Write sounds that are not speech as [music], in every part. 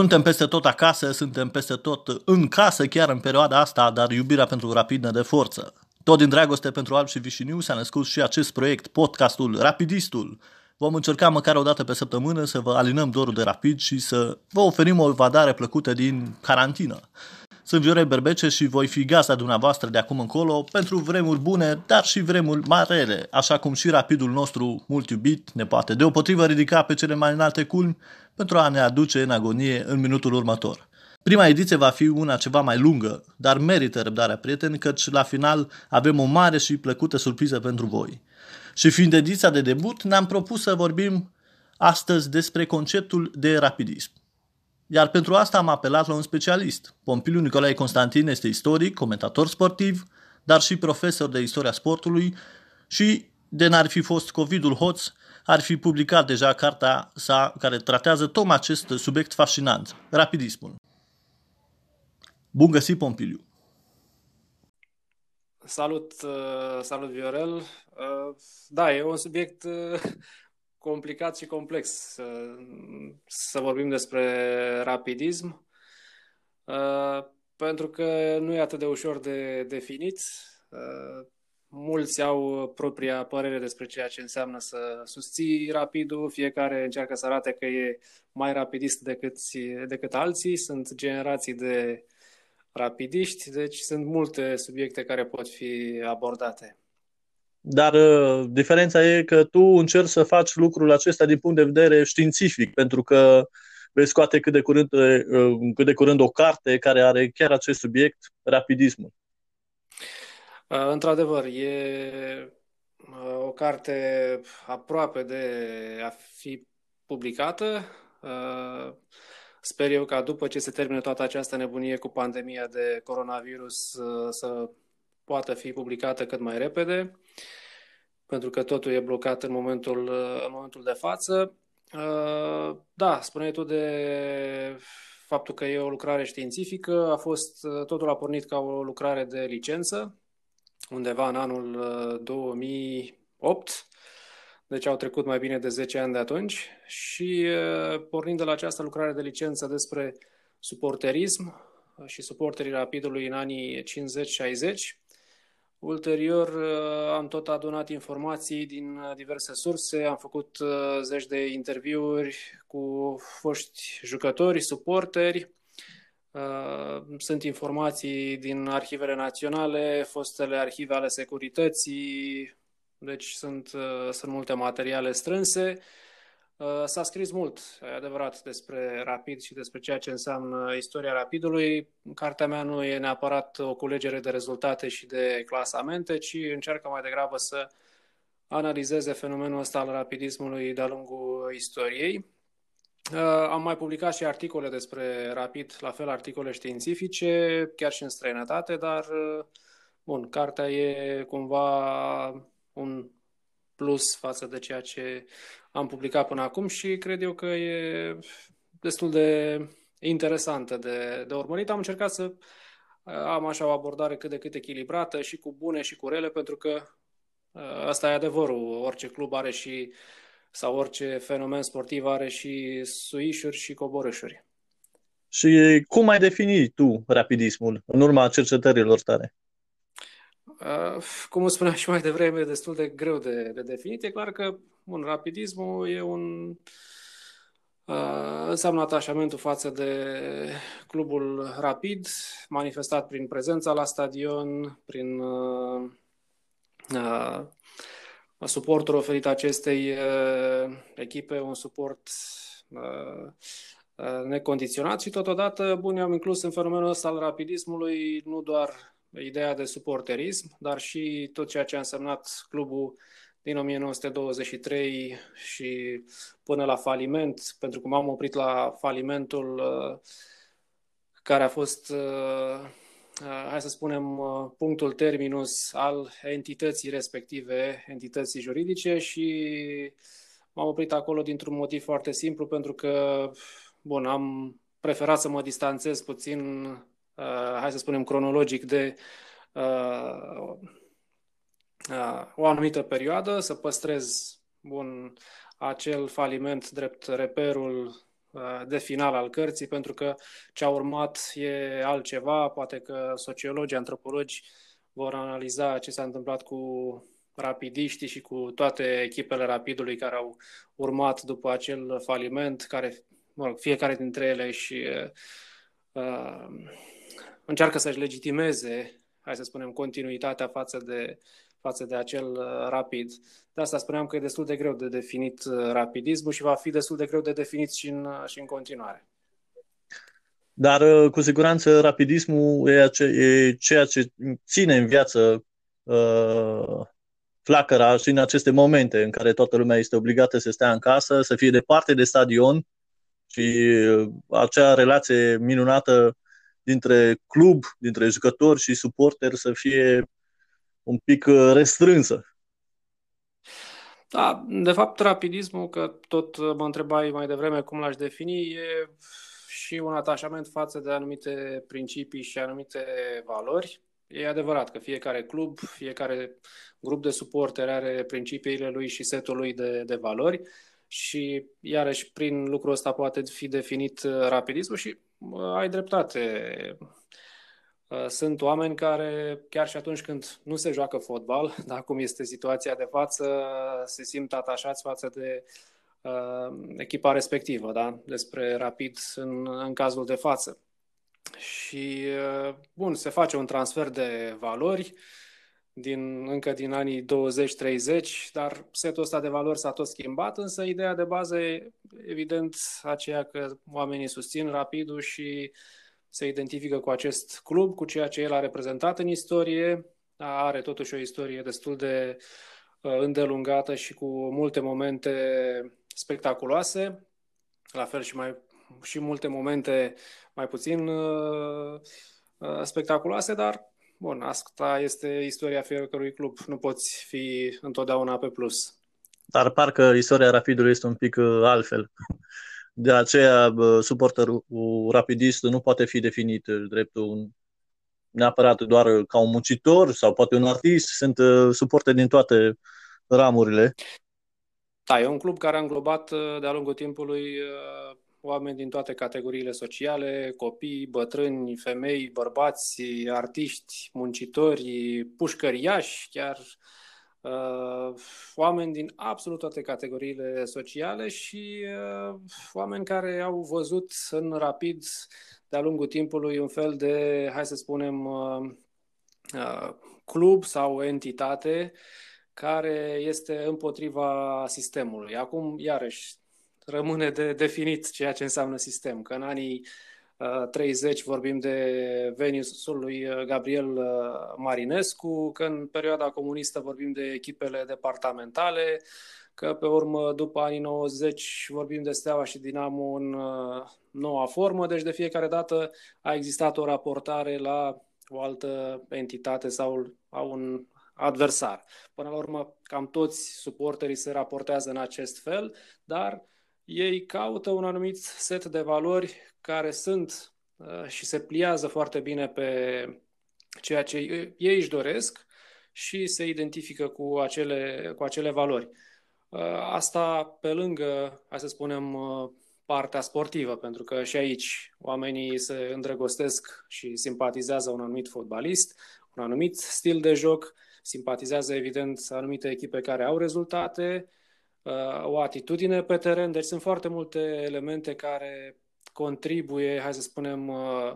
Suntem peste tot acasă, suntem peste tot în casă chiar în perioada asta, dar iubirea pentru rapid ne de forță. Tot din dragoste pentru Alb și Vișiniu s-a născut și acest proiect, podcastul Rapidistul. Vom încerca măcar o dată pe săptămână să vă alinăm dorul de rapid și să vă oferim o evadare plăcută din carantină. Sunt Viorel Berbece și voi fi gazda dumneavoastră de acum încolo pentru vremuri bune, dar și vremuri mai rele, așa cum și rapidul nostru mult iubit ne poate deopotrivă ridica pe cele mai înalte culmi pentru a ne aduce în agonie în minutul următor. Prima ediție va fi una ceva mai lungă, dar merită răbdarea prieteni, căci la final avem o mare și plăcută surpriză pentru voi. Și fiind ediția de debut, ne-am propus să vorbim astăzi despre conceptul de rapidism. Iar pentru asta am apelat la un specialist. Pompiliu Nicolae Constantin este istoric, comentator sportiv, dar și profesor de istoria sportului și, de n-ar fi fost COVID-ul hoț, ar fi publicat deja cartea sa care tratează tocmai acest subiect fascinant, rapidismul. Bun găsit, Pompiliu! Salut, uh, salut Viorel. Uh, Da, e un subiect uh, complicat și complex să, să vorbim despre rapidism, uh, pentru că nu e atât de ușor de definit. Uh, Mulți au propria părere despre ceea ce înseamnă să susții rapidul, fiecare încearcă să arate că e mai rapidist decât, decât alții, sunt generații de rapidiști, deci sunt multe subiecte care pot fi abordate. Dar uh, diferența e că tu încerci să faci lucrul acesta din punct de vedere științific, pentru că vei scoate cât de curând, uh, cât de curând o carte care are chiar acest subiect, rapidismul. Într-adevăr, e o carte aproape de a fi publicată. Sper eu ca după ce se termină toată această nebunie cu pandemia de coronavirus să poată fi publicată cât mai repede, pentru că totul e blocat în momentul, în momentul de față. Da, spuneai tu de faptul că e o lucrare științifică, a fost, totul a pornit ca o lucrare de licență, undeva în anul 2008, uh, deci au trecut mai bine de 10 ani de atunci și uh, pornind de la această lucrare de licență despre suporterism și suporterii rapidului în anii 50-60, Ulterior uh, am tot adunat informații din diverse surse, am făcut zeci de interviuri cu foști jucători, suporteri, Uh, sunt informații din arhivele naționale, fostele arhive ale securității, deci sunt, uh, sunt multe materiale strânse. Uh, s-a scris mult, e adevărat, despre Rapid și despre ceea ce înseamnă istoria Rapidului. Cartea mea nu e neapărat o culegere de rezultate și de clasamente, ci încearcă mai degrabă să analizeze fenomenul ăsta al rapidismului de-a lungul istoriei Uh, am mai publicat și articole despre Rapid, la fel articole științifice, chiar și în străinătate, dar, uh, bun, cartea e cumva un plus față de ceea ce am publicat până acum și cred eu că e destul de interesantă de, de urmărit. Am încercat să uh, am așa o abordare cât de cât echilibrată și cu bune și cu rele, pentru că asta e adevărul. Orice club are și sau orice fenomen sportiv are și suișuri și coborâșuri. Și cum ai defini tu rapidismul în urma cercetărilor tale? Uh, cum spuneam [laughs] și mai devreme, destul de greu de, de definit. E clar că un rapidismul e un uh, înseamnă atașamentul față de clubul rapid, manifestat prin prezența la stadion, prin uh, uh, suportul oferit acestei uh, echipe, un suport uh, uh, necondiționat și totodată, bun, am inclus în fenomenul ăsta al rapidismului nu doar ideea de suporterism, dar și tot ceea ce a însemnat clubul din 1923 și până la faliment, pentru că m-am oprit la falimentul care a fost Uh, hai să spunem, uh, punctul terminus al entității respective, entității juridice și m-am oprit acolo dintr-un motiv foarte simplu, pentru că, bun, am preferat să mă distanțez puțin, uh, hai să spunem, cronologic de o anumită perioadă, să păstrez, bun, acel faliment drept reperul Uh, de final al cărții, pentru că ce a urmat e altceva, poate că sociologii, antropologi vor analiza ce s-a întâmplat cu rapidiștii și cu toate echipele rapidului care au urmat după acel faliment, care, mă rog, fiecare dintre ele și uh, încearcă să-și legitimeze, hai să spunem, continuitatea față de față de acel uh, rapid. De asta spuneam că e destul de greu de definit uh, rapidismul și va fi destul de greu de definit și în, uh, și în continuare. Dar cu siguranță rapidismul e, e ceea ce ține în viață uh, flacăra și în aceste momente în care toată lumea este obligată să stea în casă, să fie departe de stadion și acea relație minunată dintre club, dintre jucători și suporteri să fie un pic uh, restrânsă. Da, de fapt, rapidismul, că tot mă întrebai mai devreme cum l-aș defini, e și un atașament față de anumite principii și anumite valori. E adevărat că fiecare club, fiecare grup de suporteri are principiile lui și setul lui de, de valori și iarăși prin lucrul ăsta poate fi definit rapidismul și ai dreptate. Uh, sunt oameni care, chiar și atunci când nu se joacă fotbal, [laughs] dar cum este situația de față, se simt atașați față de uh, echipa respectivă, da? despre rapid în, în cazul de față. Și, uh, bun, se face un transfer de valori din, încă din anii 20-30, dar setul ăsta de valori s-a tot schimbat, însă ideea de bază e evident aceea că oamenii susțin rapidul și uh, se identifică cu acest club, cu ceea ce el a reprezentat în istorie. Are totuși o istorie destul de îndelungată și cu multe momente spectaculoase, la fel și mai și multe momente mai puțin uh, uh, spectaculoase, dar bun, asta este istoria fiecărui club. Nu poți fi întotdeauna pe plus. Dar parcă istoria Rapidului este un pic uh, altfel. De aceea, suporterul rapidist nu poate fi definit drept un neapărat doar ca un muncitor sau poate un artist, sunt suporteri din toate ramurile. Da, e un club care a înglobat de-a lungul timpului oameni din toate categoriile sociale, copii, bătrâni, femei, bărbați, artiști, muncitori, pușcăriași, chiar uh, oameni din absolut toate categoriile sociale și uh, oameni care au văzut în rapid de-a lungul timpului un fel de, hai să spunem, uh, uh, club sau entitate care este împotriva sistemului. Acum, iarăși, rămâne de definit ceea ce înseamnă sistem. Că în anii 30 uh, vorbim de venisul lui uh, Gabriel uh, Marinescu, că în perioada comunistă vorbim de echipele departamentale, că pe urmă, după anii 90, vorbim de Steaua și Dinamo în noua formă, deci de fiecare dată a existat o raportare la o altă entitate sau a un adversar. Până la urmă, cam toți suporterii se raportează în acest fel, dar ei caută un anumit set de valori care sunt uh, și se pliază foarte bine pe ceea ce ei își doresc și se identifică cu acele, cu acele valori. Uh, asta pe lângă, hai să spunem, uh, partea sportivă, pentru că și aici oamenii se îndrăgostesc și simpatizează un anumit fotbalist, un anumit stil de joc, simpatizează evident anumite echipe care au rezultate, Uh, o atitudine pe teren. Deci sunt foarte multe elemente care contribuie, hai să spunem, uh,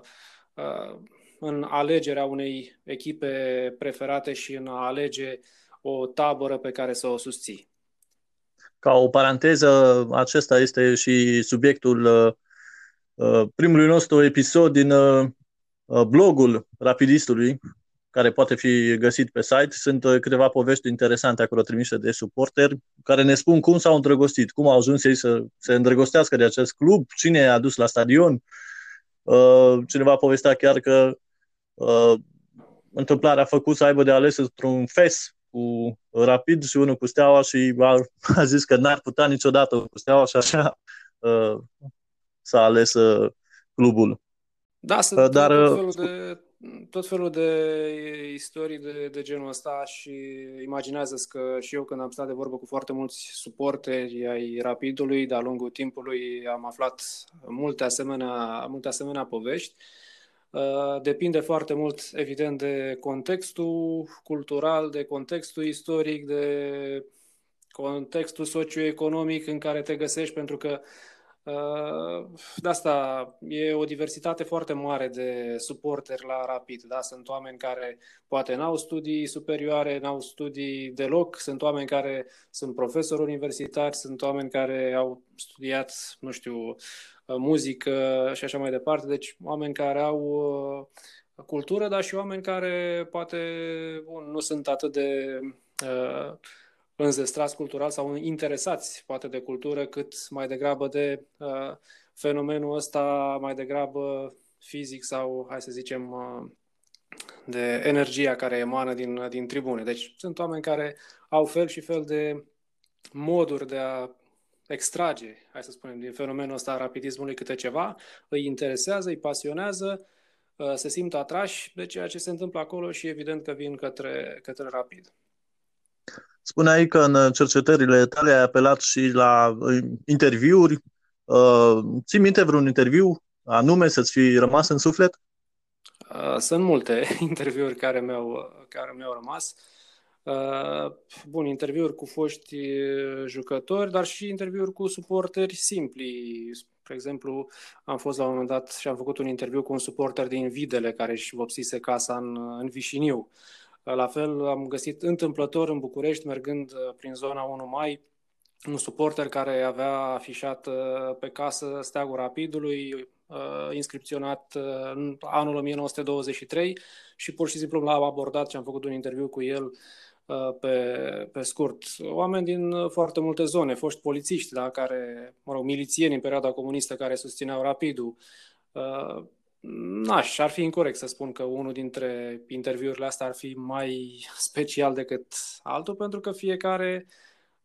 uh, în alegerea unei echipe preferate și în a alege o tabără pe care să o susții. Ca o paranteză, acesta este și subiectul primului nostru episod din blogul Rapidistului, care poate fi găsit pe site. Sunt uh, câteva povești interesante acolo trimise de suporteri care ne spun cum s-au îndrăgostit, cum au ajuns ei să se îndrăgostească de acest club, cine i-a dus la stadion. Uh, cineva povestea chiar că uh, întâmplarea a făcut să aibă de ales într-un fes cu Rapid și unul cu Steaua și a, a zis că n-ar putea niciodată cu Steaua și așa s-a ales clubul. Da, sunt Dar, tot felul de tot felul de istorii de, de genul ăsta și imaginează că și eu când am stat de vorbă cu foarte mulți suporteri ai Rapidului, de-a lungul timpului am aflat multe asemenea, multe asemenea povești. Uh, depinde foarte mult, evident, de contextul cultural, de contextul istoric, de contextul socioeconomic în care te găsești, pentru că Uh, de asta e o diversitate foarte mare de suporteri la Rapid. Da? Sunt oameni care poate n-au studii superioare, n-au studii deloc, sunt oameni care sunt profesori universitari, sunt oameni care au studiat, nu știu, uh, muzică și așa mai departe. Deci oameni care au uh, cultură, dar și oameni care poate bun, nu sunt atât de uh, înzestrați cultural sau interesați poate de cultură, cât mai degrabă de uh, fenomenul ăsta mai degrabă fizic sau, hai să zicem, uh, de energia care emană din, din tribune. Deci sunt oameni care au fel și fel de moduri de a extrage, hai să spunem, din fenomenul ăsta rapidismului câte ceva, îi interesează, îi pasionează, uh, se simt atrași de ceea ce se întâmplă acolo și evident că vin către, către rapid. Spuneai că în cercetările tale ai apelat și la uh, interviuri. Uh, ții minte vreun interviu anume să-ți fi rămas în suflet? Uh, sunt multe [laughs] interviuri care mi-au, care mi-au rămas. Bun, interviuri cu foști jucători, dar și interviuri cu suporteri simpli. Spre exemplu, am fost la un moment dat și am făcut un interviu cu un suporter din Videle care își vopsise casa în, în Vișiniu. Uh, la fel am găsit întâmplător în București, mergând uh, prin zona 1 mai, un suporter care avea afișat uh, pe casă steagul Rapidului, inscripționat în anul 1923 și pur și simplu l-am abordat și am făcut un interviu cu el pe, pe scurt. Oameni din foarte multe zone, foști polițiști, da, care, mă rog, milițieni în perioada comunistă care susțineau rapidul, N-aș, ar fi incorrect să spun că unul dintre interviurile astea ar fi mai [laughs] special decât altul, pentru că fiecare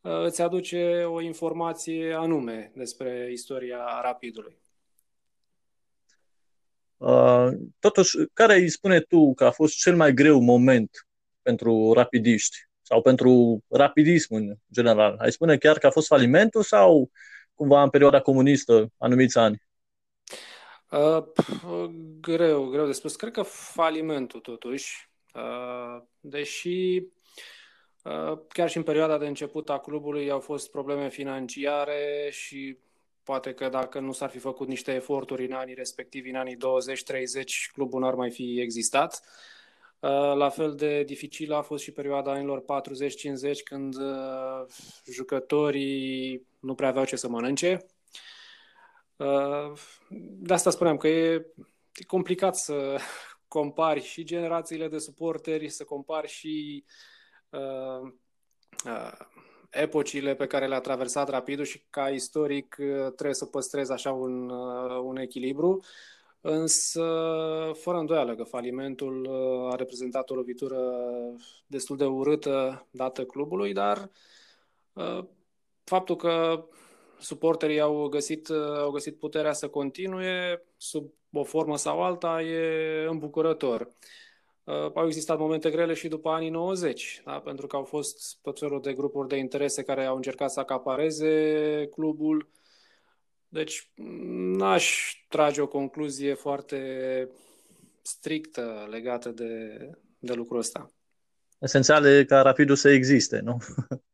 uh, îți aduce o informație anume despre istoria rapidului. Uh, totuși, care îi spune tu că a fost cel mai greu moment pentru rapidiști sau pentru rapidism în general? Ai spune chiar că a fost falimentul sau cumva în perioada comunistă, anumiți ani? Uh, greu, greu de spus. Cred că falimentul, totuși. Uh, deși uh, chiar și în perioada de început a clubului au fost probleme financiare și poate că dacă nu s-ar fi făcut niște eforturi în anii respectivi, în anii 20-30, clubul n-ar mai fi existat. Uh, la fel de dificilă a fost și perioada anilor 40-50, când uh, jucătorii nu prea aveau ce să mănânce Uh, de asta spuneam că e, complicat să [laughs] compari și generațiile de suporteri, să compari și uh, uh, epocile pe care le-a traversat Rapidul și ca istoric uh, trebuie să păstrezi așa un, uh, un echilibru. Însă, fără îndoială că falimentul a reprezentat o lovitură destul de urâtă dată clubului, dar faptul că suporterii au găsit, au găsit puterea să continue sub o formă sau alta e îmbucurător. Uh, au existat momente grele și după anii 90, da? pentru că au fost tot felul de grupuri de interese care au încercat să acapareze clubul. Deci n-aș trage o concluzie foarte strictă legată de, de lucrul ăsta. Esențial e ca Rapidul să existe, nu? [laughs]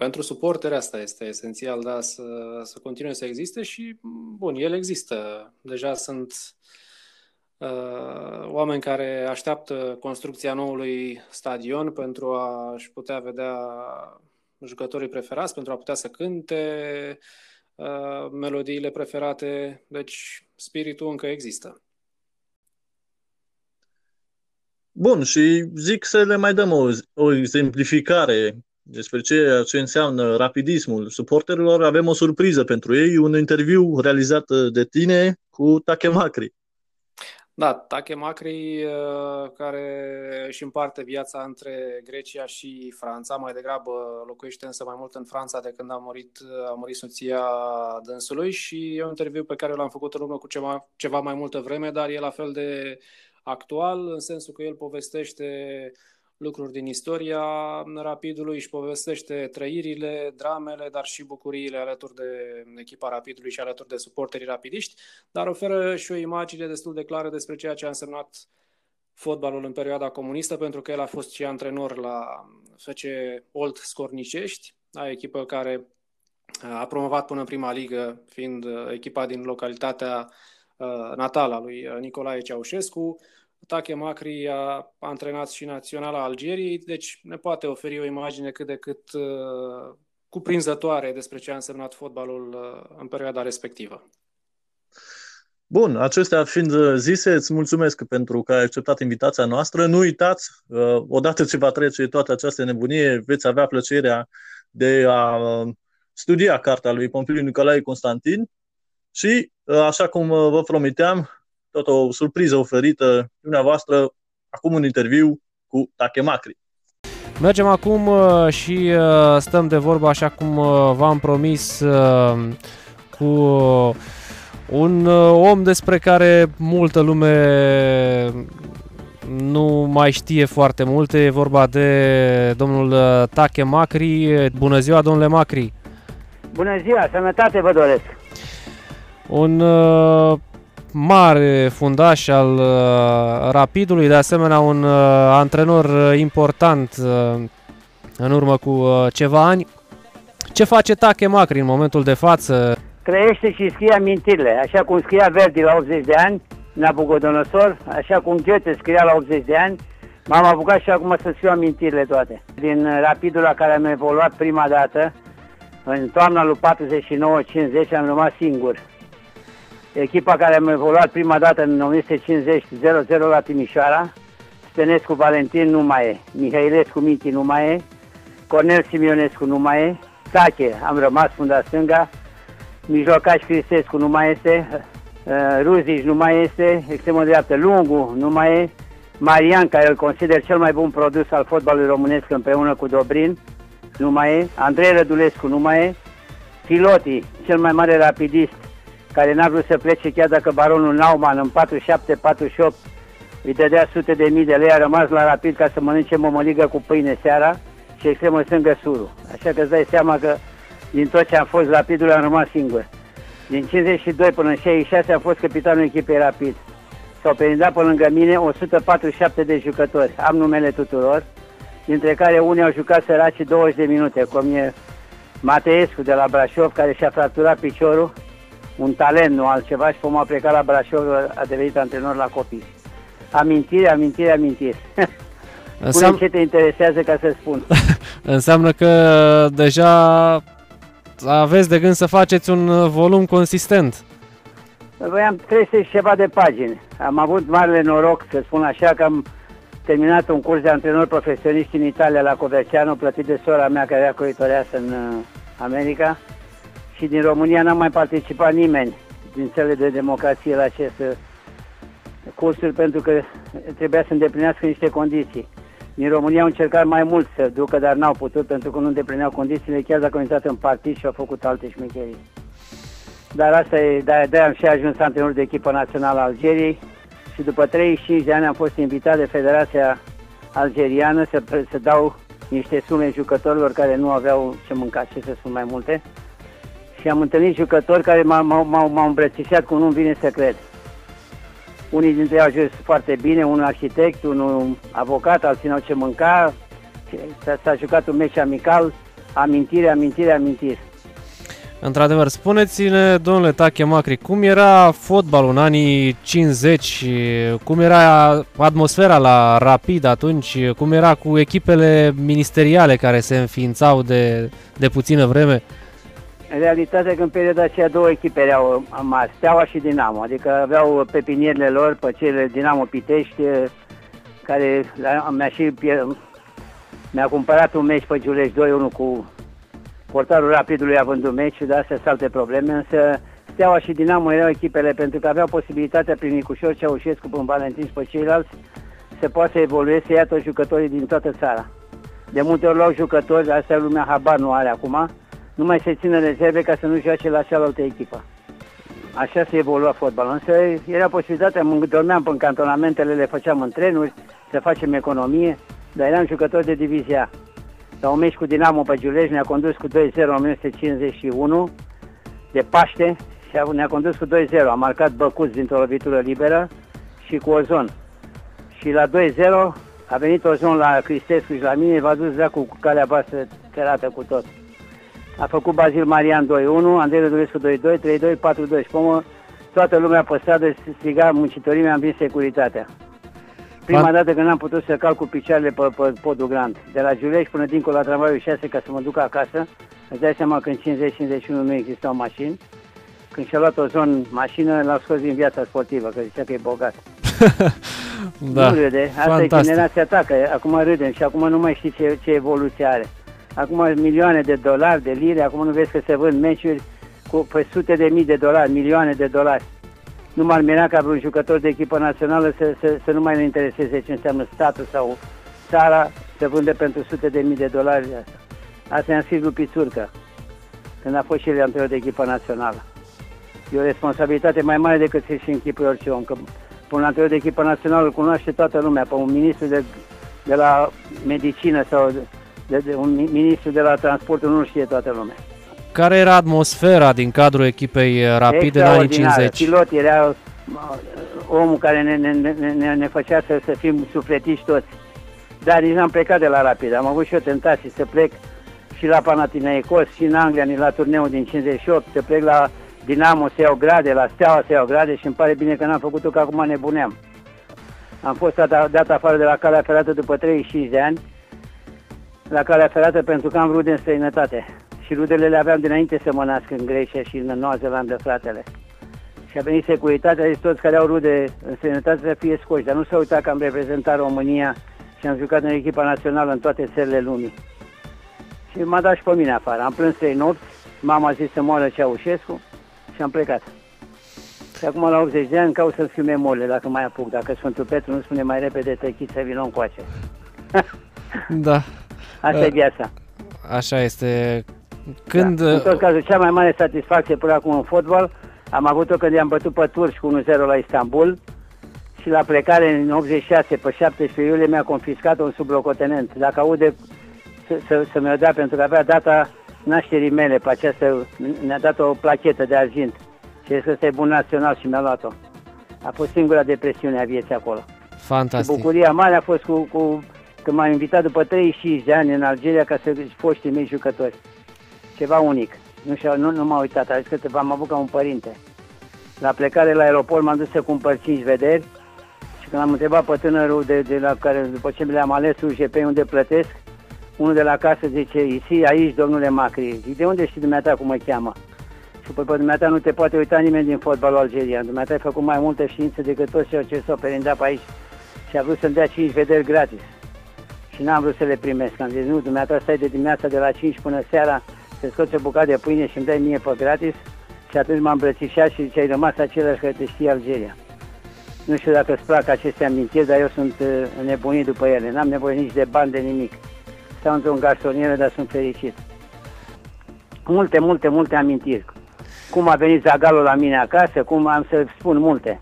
Pentru suporteri asta este esențial, da, să, să continue să existe și, bun, el există. Deja sunt uh, oameni care așteaptă construcția noului stadion pentru a-și putea vedea jucătorii preferați, pentru a putea să cânte uh, melodiile preferate. Deci, spiritul încă există. Bun, și zic să le mai dăm o, o exemplificare despre ce, ce înseamnă rapidismul suporterilor, avem o surpriză pentru ei, un interviu realizat de tine cu Takemacri. Da, Takemacri uh, care își împarte viața între Grecia și Franța, mai degrabă locuiește însă mai mult în Franța de când a murit, a murit soția dânsului și e un interviu pe care l-am făcut în urmă cu ceva, ceva mai multă vreme, dar e la fel de actual, în sensul că el povestește lucruri din istoria Rapidului, își povestește trăirile, dramele, dar și bucuriile alături de echipa Rapidului și alături de suporterii rapidiști, dar oferă și o imagine destul de clară despre ceea ce a însemnat fotbalul în perioada comunistă, pentru că el a fost și antrenor la FC Old Scornicești, a echipă care a promovat până în prima ligă, fiind echipa din localitatea uh, natală a lui Nicolae Ceaușescu. Tache Macri a antrenat și Naționala Algeriei, deci ne poate oferi o imagine cât de cât uh, cuprinzătoare despre ce a însemnat fotbalul uh, în perioada respectivă. Bun, acestea fiind zise, îți mulțumesc pentru că ai acceptat invitația noastră. Nu uitați, uh, odată ce va trece toată această nebunie, veți avea plăcerea de a uh, studia cartea lui Pompiliu Nicolae Constantin și, uh, așa cum vă promiteam, tot o surpriză oferită dumneavoastră, acum un interviu cu Takemacri. Mergem acum uh, și uh, stăm de vorbă, așa cum uh, v-am promis, cu un om despre care multă lume nu mai știe foarte multe. E vorba de domnul Tache Macri. Bună ziua, domnule Macri! Bună ziua, sănătate vă doresc! Un mare fundaș al uh, Rapidului, de asemenea un uh, antrenor uh, important în urmă cu ceva ani. Ce face Tache Macri în momentul de față? Trăiește și scrie amintirile, așa cum scria Verdi la 80 de ani, Nabucodonosor, așa cum Goethe scria la 80 de ani, m-am apucat și acum să scriu amintirile toate. Din Rapidul la care am evoluat prima dată, în toamna lui 49-50 am rămas singur Echipa care am evoluat prima dată în 1950 0-0 la Timișoara. Stănescu Valentin nu mai e, Mihailescu Miti nu mai e, Cornel Simionescu nu mai e, Tache am rămas funda stânga, Mijlocaș Cristescu nu mai este, uh, Ruzici nu mai este, extremul dreaptă Lungu nu mai e, Marian, care îl consider cel mai bun produs al fotbalului românesc împreună cu Dobrin, nu mai e, Andrei Rădulescu nu mai e, Filoti, cel mai mare rapidist, care n-a vrut să plece chiar dacă baronul Nauman în 47-48 îi dădea sute de mii de lei, a rămas la rapid ca să mănânce mămăligă cu pâine seara și extremă stângă suru. Așa că îți dai seama că din tot ce am fost rapidul am rămas singur. Din 52 până în 66 am fost capitanul echipei rapid. S-au perindat pe lângă mine 147 de jucători. Am numele tuturor, dintre care unii au jucat săraci 20 de minute, cum e Mateescu de la Brașov, care și-a fracturat piciorul, un talent, nu altceva, și cum a plecat la Brașov, a devenit antrenor la copii. Amintire, amintire, amintire. [laughs] Spune Înseam... ce te interesează ca să spun. [laughs] Înseamnă că deja aveți de gând să faceți un uh, volum consistent. Păi am 300 și ceva de pagini. Am avut marele noroc, să spun așa, că am terminat un curs de antrenor profesionist în Italia la Coverciano, plătit de sora mea care era coritoreasă în uh, America. Și din România n-a mai participat nimeni din țările de democrație la aceste cursuri pentru că trebuia să îndeplinească niște condiții. Din România au încercat mai mult să ducă, dar n-au putut pentru că nu îndeplineau condițiile, chiar dacă au intrat în partid și au făcut alte șmecherii. Dar asta e, de-aia, de am și ajuns antrenor de echipă națională a Algeriei și după 35 de ani am fost invitat de Federația Algeriană să, să dau niște sume jucătorilor care nu aveau ce mânca, ce să spun mai multe. Și am întâlnit jucători care m-au, m-au, m-au, m-au îmbrățișat cum nu-mi vine să cred. Unii dintre ei au ajuns foarte bine, unul arhitect, unul avocat, alții n-au ce mânca. S-a, s-a jucat un meci amical, amintire, amintire, amintire. Într-adevăr, spuneți-ne, domnule Tache Macri, cum era fotbalul în anii 50, cum era atmosfera la Rapid atunci, cum era cu echipele ministeriale care se înființau de, de puțină vreme? În realitate, că în perioada aceea două echipe erau mari, Steaua și Dinamo, adică aveau pepinierile lor pe cele Dinamo Pitești, care la- mi-a și pier- mi-a cumpărat un meci pe Giulești 2-1 cu portarul Rapidului având un meci, dar astea sunt alte probleme, însă Steaua și Dinamo erau echipele pentru că aveau posibilitatea prin Nicușor, Ceaușescu, prin Valentin și pe ceilalți să poată să evolueze, să ia toți jucătorii din toată țara. De multe ori luau jucători, asta lumea habar nu are acum, nu mai se țină rezerve ca să nu joace la cealaltă echipă. Așa se evolua fotbalul. Însă era posibilitatea, mă dormeam pe cantonamentele, le făceam în trenuri, să facem economie, dar eram jucători de divizia A. La un meci cu Dinamo pe Giulești ne-a condus cu 2-0 în 1951 de Paște și a- ne-a condus cu 2-0. A marcat Băcuț dintr-o lovitură liberă și cu Ozon. Și la 2-0 a venit Ozon la Cristescu și la mine, v-a dus dracu cu calea voastră ferată cu tot. A făcut Bazil Marian 2-1, Andrei Rădulescu 2-2, 3-2, 4-2 și pomă, toată lumea pe stradă striga muncitorii mi-am vins securitatea. Prima Fan- dată când am putut să calc cu picioarele pe, pe podul grand, de la Giulești până dincolo la tramvaiul 6 ca să mă duc acasă, îți dai seama că în 50-51 nu existau mașini. Când și-a luat o zonă mașină, l-au scos din viața sportivă, că zicea că e bogat. [laughs] Da, Nu râde, asta fantastic. e generația ta, că acum râdem și acum nu mai știi ce, ce evoluție are. Acum milioane de dolari, de lire, acum nu vezi că se vând meciuri cu pe sute de mii de dolari, milioane de dolari. Nu m-ar mira ca vreun jucător de echipă națională să, să, să nu mai ne intereseze ce înseamnă statul sau țara, să vânde pentru sute de mii de dolari asta. Asta i-am scris lui Pițurcă, când a fost și el antrenor de echipă națională. E o responsabilitate mai mare decât să-și închipui orice om, că pe un antrenor de echipă națională îl cunoaște toată lumea, pe un ministru de, de la medicină sau de, de, un mi- ministru de la transportul nu știe toată lumea. Care era atmosfera din cadrul echipei uh, Rapid în anii Extraordinară. 50? Pilot era uh, omul care ne, ne, ne, ne, ne făcea să, să fim sufletiși toți. Dar nici n-am plecat de la Rapid. Am avut și eu tentații să plec și la Panathinaikos, și în Anglia, nici la turneul din 58, să plec la Dinamo să iau grade, la Steaua să iau grade și îmi pare bine că n-am făcut-o, că acum nebuneam. Am fost dat, dat afară de la calea ferată după 35 de ani, la calea ferată pentru că am rude în străinătate. Și rudele le aveam dinainte să mă nasc în Grecia și în Noua Zeelandă, fratele. Și a venit securitatea, zis toți care au rude în sănătate să fie scoși, dar nu s-a uitat că am reprezentat România și am jucat în echipa națională în toate țările lumii. Și m-a dat și pe mine afară. Am plâns trei nopți, mama a zis să moară Ceaușescu și am plecat. Și acum la 80 de ani caut să-mi fiu memorile dacă mai apuc. Dacă Sfântul Petru nu spune mai repede tăchit să vină încoace. Da, Asta Uh, e viața. așa este. Când... Da. În tot cazul, cea mai mare satisfacție până acum în fotbal am avut-o când i-am bătut pe turci cu 1-0 la Istanbul și la plecare în 86, pe 17 iulie, mi-a confiscat un sublocotenent. Dacă aude să, să, să mi-o dea, pentru că avea data nașterii mele pe această, ne-a dat o plachetă de argint. Și zis că ăsta e bun național și mi-a luat-o. A fost singura depresiune a vieții acolo. Și Fantastic. bucuria mare a fost cu, cu când m-a invitat după 35 de ani în Algeria ca să foștii mei jucători. Ceva unic. Nu, știu, nu, nu m-a uitat, a zis că te v-am avut ca un părinte. La plecare la aeroport m-am dus să cumpăr 5 vederi și când am întrebat pe tânărul de, de la care, după ce mi le-am ales UGP unde plătesc, unul de la casă zice, isi aici, domnule Macri. Zic, de unde știi dumneata cum mă cheamă? Și pe, pe dumneata nu te poate uita nimeni din fotbalul algerian. Dumneata ai făcut mai multe științe decât toți cei ce s-au perindat pe aici și a vrut să-mi dea 5 vederi gratis. Și n-am vrut să le primesc. Am zis, nu, dumneata stai de dimineața de la 5 până seara să scoți o bucată de pâine și îmi dai mie pe gratis. Și atunci m-am îmbrățișat și zice, ai rămas același care te știe Algeria. Nu știu dacă îți plac aceste amintiri, dar eu sunt uh, nebunit după ele. N-am nevoie nici de bani, de nimic. Stau într-un garsonieră, dar sunt fericit. Multe, multe, multe amintiri. Cum a venit Zagalul la mine acasă, cum am să spun multe.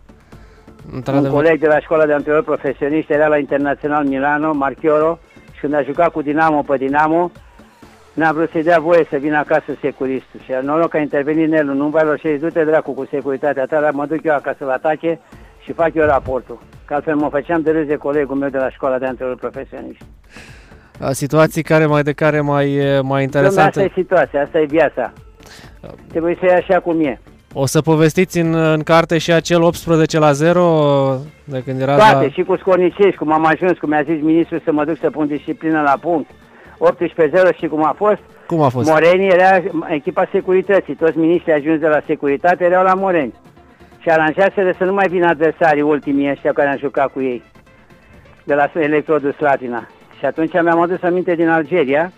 Un Într-adevăr. coleg de la școala de antrenori profesioniști era la Internațional Milano, Marchioro, și când a jucat cu Dinamo pe Dinamo, n-a vrut să-i dea voie să vină acasă securistul. Și noroc că a intervenit Nelu, nu vă și du-te dracu cu securitatea ta, dar mă duc eu acasă la atache și fac eu raportul. Că altfel mă făceam de râs de colegul meu de la școala de antrenori profesioniști. Situații care mai de care mai, mai Dom'le, asta interesante. e situația, asta e viața. Trebuie să iei așa cum e. O să povestiți în, în carte și acel 18 la 0 de când erați Toate, la... și cu Scornicești, cum am ajuns, cum mi-a zis ministrul să mă duc să pun disciplină la punct. 18-0 și cum a fost? Cum a fost? Moreni era echipa securității. Toți miniștrii ajuns de la securitate erau la Moreni. Și aranjaseră să nu mai vină adversarii ultimii ăștia care am jucat cu ei. De la Electrodul Slatina. Și atunci mi-am adus aminte din Algeria,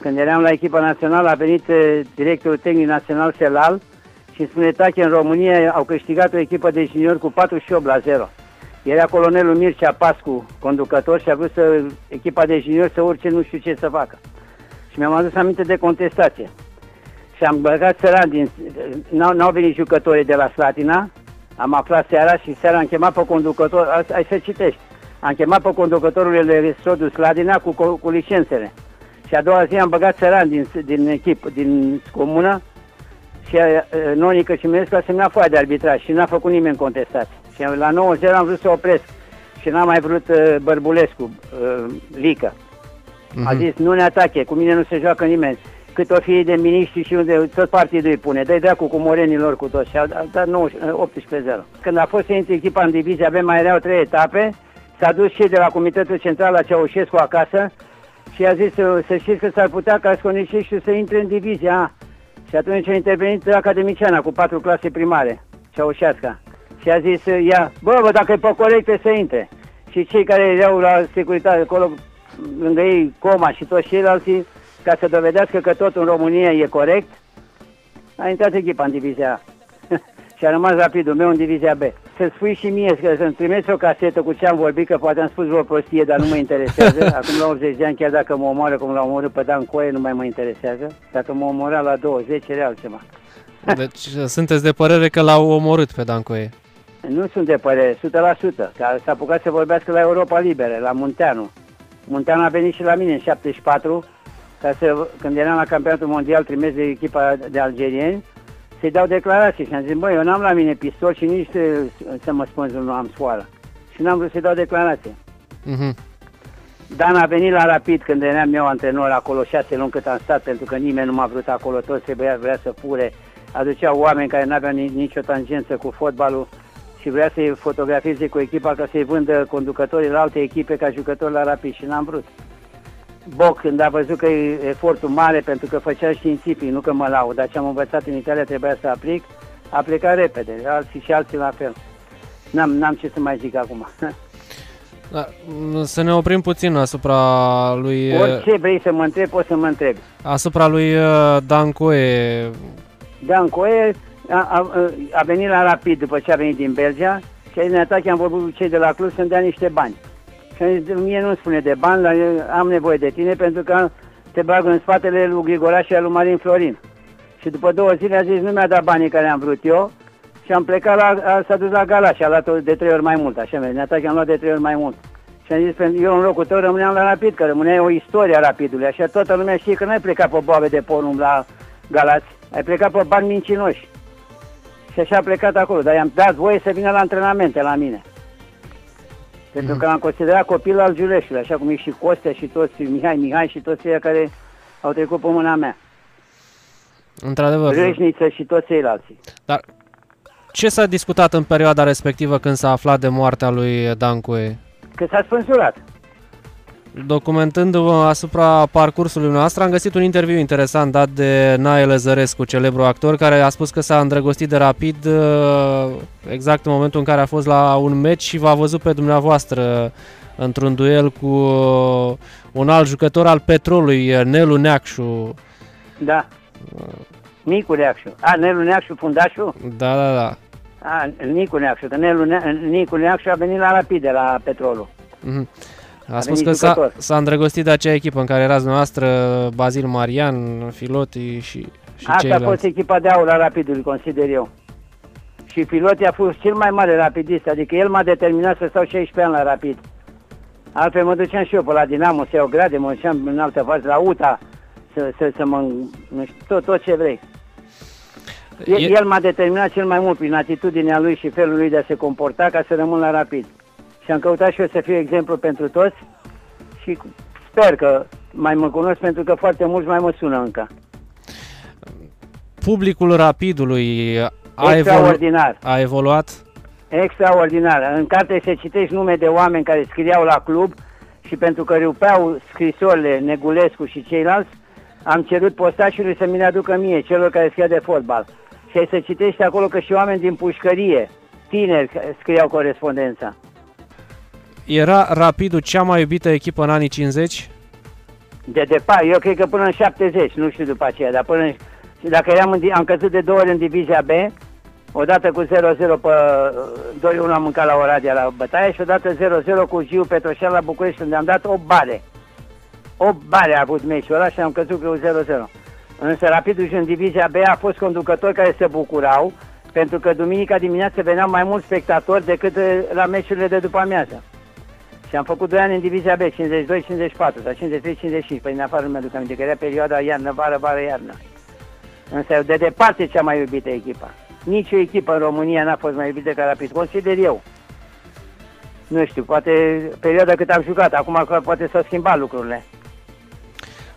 când eram la echipa națională, a venit eh, directorul tehnic național Selal și îmi spune, Tache, în România au câștigat o echipă de juniori cu 48 la 0. Era colonelul Mircea Pascu, conducător, și a vrut să echipa de juniori să urce nu știu ce să facă. Și mi-am adus aminte de contestație. Și am băgat țăran din... N-au, n-au venit jucătorii de la Slatina, am aflat seara și seara am chemat pe conducător, ai- ai să citești, am chemat pe conducătorul de Restrodul Slatina cu, cu, cu licențele. Și a doua zi am băgat țăran din, din echipă, din comună, și uh, Nonica și Mirescu a semnat foaia de arbitraj și n-a făcut nimeni contestație. Și la 9-0 am vrut să opresc și n-a mai vrut uh, Bărbulescu, uh, Lică. A Mhm. zis, nu ne atache, cu mine nu se joacă nimeni. Cât o fi de miniștri și unde tot partidul îi pune. Dă-i dracu cu morenilor cu toți. Și a a dat 19 18-0. Când a fost să intre echipa în divizie, avem mai erau trei etape. S-a dus și de la Comitetul Central la Ceaușescu acasă și a zis să, să știți că s-ar putea ca Sconicești să intre în divizia. Și atunci a intervenit academiciana cu patru clase primare, Ceaușesca. Și a zis, ia, bă, bă, dacă e pe corecte să intre. Și cei care erau la securitate acolo, lângă ei, Coma și toți ceilalți, ca să dovedească că tot în România e corect, a intrat echipa în divizia A. [laughs] și a rămas rapidul meu în divizia B. Să spui și mie, că să-mi trimeți o casetă cu ce am vorbit, că poate am spus vreo prostie, dar nu mă interesează. [laughs] Acum la 80 de ani, chiar dacă mă omoară cum l-a omorât pe Dan Coe, nu mai mă interesează. Dacă mă omora la 20, era altceva. [laughs] Deci sunteți de părere că l-au omorât pe Dancoe. Nu sunt de părere, 100%, că s-a apucat să vorbească la Europa Liberă, la Munteanu. Munteanu a venit și la mine în 74, ca să, când eram la campionatul mondial trimis de echipa de algerieni, să-i dau declarații. Și am zis, băi, eu n-am la mine pistol și nici să, să mă spun nu am scoală. Și n-am vrut să-i dau declarație. Mhm. Dan a venit la Rapid când eram eu antrenor acolo șase luni cât am stat, pentru că nimeni nu m-a vrut acolo, toți trebuia vrea să fure. Aduceau oameni care nu aveau nicio tangență cu fotbalul și vrea să-i fotografieze cu echipa ca să-i vândă conducătorii la alte echipe ca jucători la Rapid și n-am vrut. Boc, când a văzut că e efortul mare pentru că făcea științific, nu că mă laud, dar ce am învățat în Italia trebuia să aplic, A plecat repede, alții și alții la fel. N-am, n-am ce să mai zic acum. [laughs] Da, m, să ne oprim puțin asupra lui, Orice vrei să mă întrebi, poți să mă întrebi. asupra lui uh, Dan Coe. Dan Coe a, a, a venit la Rapid după ce a venit din Belgia și în atac am vorbit cu cei de la club să-mi dea niște bani. Și am zis, mie nu spune de bani, dar eu am nevoie de tine pentru că te bag în spatele lui Grigoraș și al lui Marin Florin. Și după două zile a zis, nu mi-a dat banii care am vrut eu și am plecat la, a, s-a dus la Galaș și a luat de trei ori mai mult, așa în atac am luat de trei ori mai mult. Și am zis, pentru- eu în locul tău rămâneam la Rapid, că rămânea o istorie a Rapidului, așa toată lumea știe că n-ai plecat pe boabe de porumb la Galați, ai plecat pe bani mincinoși. Și așa a plecat acolo, dar i-am dat voie să vină la antrenamente la mine. Pentru că l-am considerat copil al Giuleșului, așa cum e și Costea și toți, Mihai Mihai și toți cei care au trecut pe mâna mea. Într-adevăr. Râșniță și toți ceilalți. Dar ce s-a discutat în perioada respectivă când s-a aflat de moartea lui Dan Coe? Că s-a spânzurat. Documentându-vă asupra parcursului noastră, am găsit un interviu interesant dat de Nae Lăzărescu, celebru actor, care a spus că s-a îndrăgostit de rapid uh, exact în momentul în care a fost la un meci și v-a văzut pe dumneavoastră într-un duel cu uh, un alt jucător al Petrolului, uh, Nelu Neacșu. Da. Nicu Neacșu. A, Nelu Neacșu, fundașul? Da, da, da. A, Nicu Neacșu, că Nelu Ne- Nicu Neacșu a venit la Rapid de la Petrolul. Mhm. A A spus venit că s-a, jucător. s-a îndrăgostit de acea echipă în care erați dumneavoastră, Bazil Marian, Filoti și, și Asta a ceilalți. fost echipa de aur a Rapidului, consider eu. Și Filoti a fost cel mai mare rapidist, adică el m-a determinat să stau 16 ani la Rapid. Altfel mă duceam și eu pe la Dinamo să iau grade, mă duceam în altă fază la UTA, să, să, să mă, nu știu, tot, tot ce vrei. El, E- el m-a determinat cel mai mult prin atitudinea lui și felul lui de a se comporta ca să rămân la Rapid. Și am căutat și eu să fiu exemplu pentru toți și sper că mai mă cunosc pentru că foarte mulți mai mă sună încă. Publicul Rapidului a, evolu- Extraordinar. a evoluat? Extraordinar. În carte se citești nume de oameni care scriau la club și pentru că reupeau scrisorile Negulescu și ceilalți, am cerut postașului să mi le aducă mie, celor care scria de fotbal. Și ai să citești acolo că și oameni din pușcărie, tineri, scriau corespondența. Era Rapidul cea mai iubită echipă în anii 50? De departe, eu cred că până în 70, nu știu după aceea, dar până în, și dacă eram în, di- am căzut de două ori în divizia B, odată cu 0-0 pe 2-1 am mâncat la Oradea la bătaie și odată 0-0 cu Giu Petroșan la București unde am dat 8 bare. 8 bare a avut meciul ăla și am căzut cu 0-0. Însă Rapidul și în divizia B a fost conducători care se bucurau pentru că duminica dimineață veneau mai mulți spectatori decât eh, la meciurile de după amiază. Și am făcut 2 ani în divizia B, 52-54 sau 53-55, păi în afară nu mi-aduc aminte, că era perioada iarnă, vară, vară, iarnă. Însă de departe cea mai iubită echipă. Nici o echipă în România n-a fost mai iubită ca Rapid, consider eu. Nu știu, poate perioada cât am jucat, acum că poate s-au schimbat lucrurile.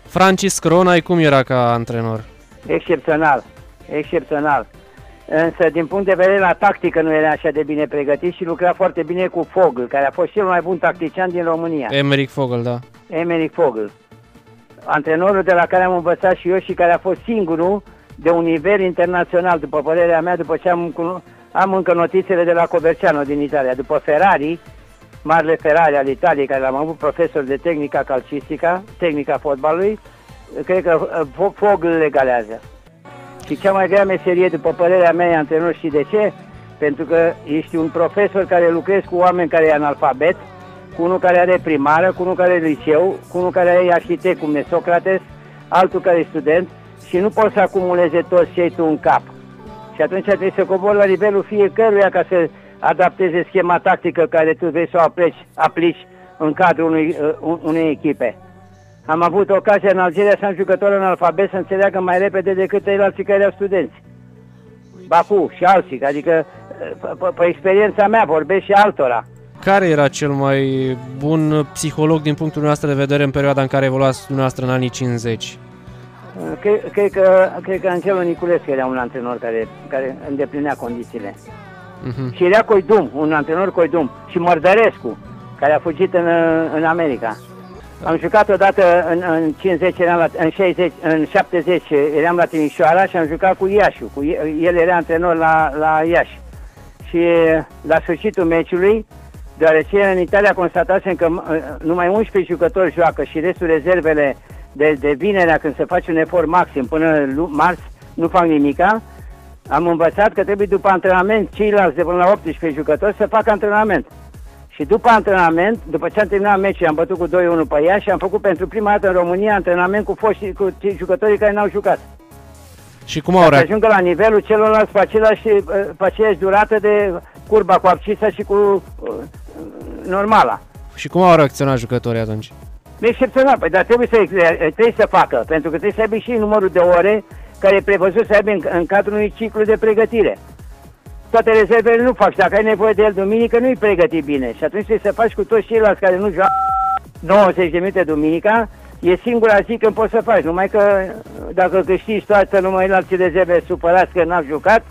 Francis Cronai cum era ca antrenor? Excepțional, excepțional. Însă, din punct de vedere la tactică, nu era așa de bine pregătit și lucra foarte bine cu Fogl, care a fost cel mai bun tactician din România. Emerick Fogel, da. Emerick Fogl. Antrenorul de la care am învățat și eu și care a fost singurul de un nivel internațional, după părerea mea, după ce am, cuno- am încă notițele de la Coverciano din Italia. După Ferrari, marele Ferrari al Italiei, care l-am avut profesor de tehnica calcistica, tehnica fotbalului, cred că uh, Fo- Fogl le galează. Și cea mai grea meserie, după părerea mea, e antrenor și de ce? Pentru că ești un profesor care lucrezi cu oameni care e analfabet, cu unul care are primară, cu unul care are liceu, cu unul care e arhitect, cum e Socrates, altul care e student și nu poți să acumuleze toți cei tu în cap. Și atunci trebuie să cobori la nivelul fiecăruia ca să adapteze schema tactică care tu vrei să o aplici, aplici în cadrul unui, uh, unei echipe. Am avut ocazia în Algeria să am jucători în alfabet să înțeleagă mai repede decât ceilalți care erau studenți. Baku și alții, adică pe, pe, pe experiența mea vorbesc și altora. Care era cel mai bun psiholog din punctul nostru de vedere în perioada în care evoluați dumneavoastră în anii 50? Cred, cred, că, cred că Angelo Niculescu era un antrenor care, care îndeplinea condițiile. Mhm. Și era Coidum, un antrenor Coidum. Și Mărdărescu, care a fugit în, în America. Am jucat odată în, în 50, eram la, în, 60, în 70 eram la Timișoara și am jucat cu Iașu. Cu, el era antrenor la, la Iași. Și la sfârșitul meciului, deoarece în Italia constatasem că uh, numai 11 jucători joacă și restul rezervele de, de vinerea când se face un efort maxim până lu- marți nu fac nimica, am învățat că trebuie după antrenament ceilalți de până la 18 jucători să facă antrenament. Și după antrenament, după ce am terminat meciul, am bătut cu 2-1 pe ea și am făcut pentru prima dată în România antrenament cu foști, cu cei jucătorii care n-au jucat. Și cum au Să reacționat? ajungă la nivelul celorlalți pe, același, uh, pe aceeași durată de curba cu abscisa și cu uh, normala. Și cum au reacționat jucătorii atunci? Excepțional, păi, dar trebuie să, trebuie să facă, pentru că trebuie să aibă și numărul de ore care e prevăzut să aibă în, în cadrul unui ciclu de pregătire. Toate rezervele nu fac și dacă ai nevoie de el duminică, nu-i pregătit bine. Și atunci trebuie să faci cu toți ceilalți care nu joacă 90 de minute duminica, e singura zi când poți să faci. Numai că dacă câștigi toată numai la alții rezerve supărați că n-au jucat,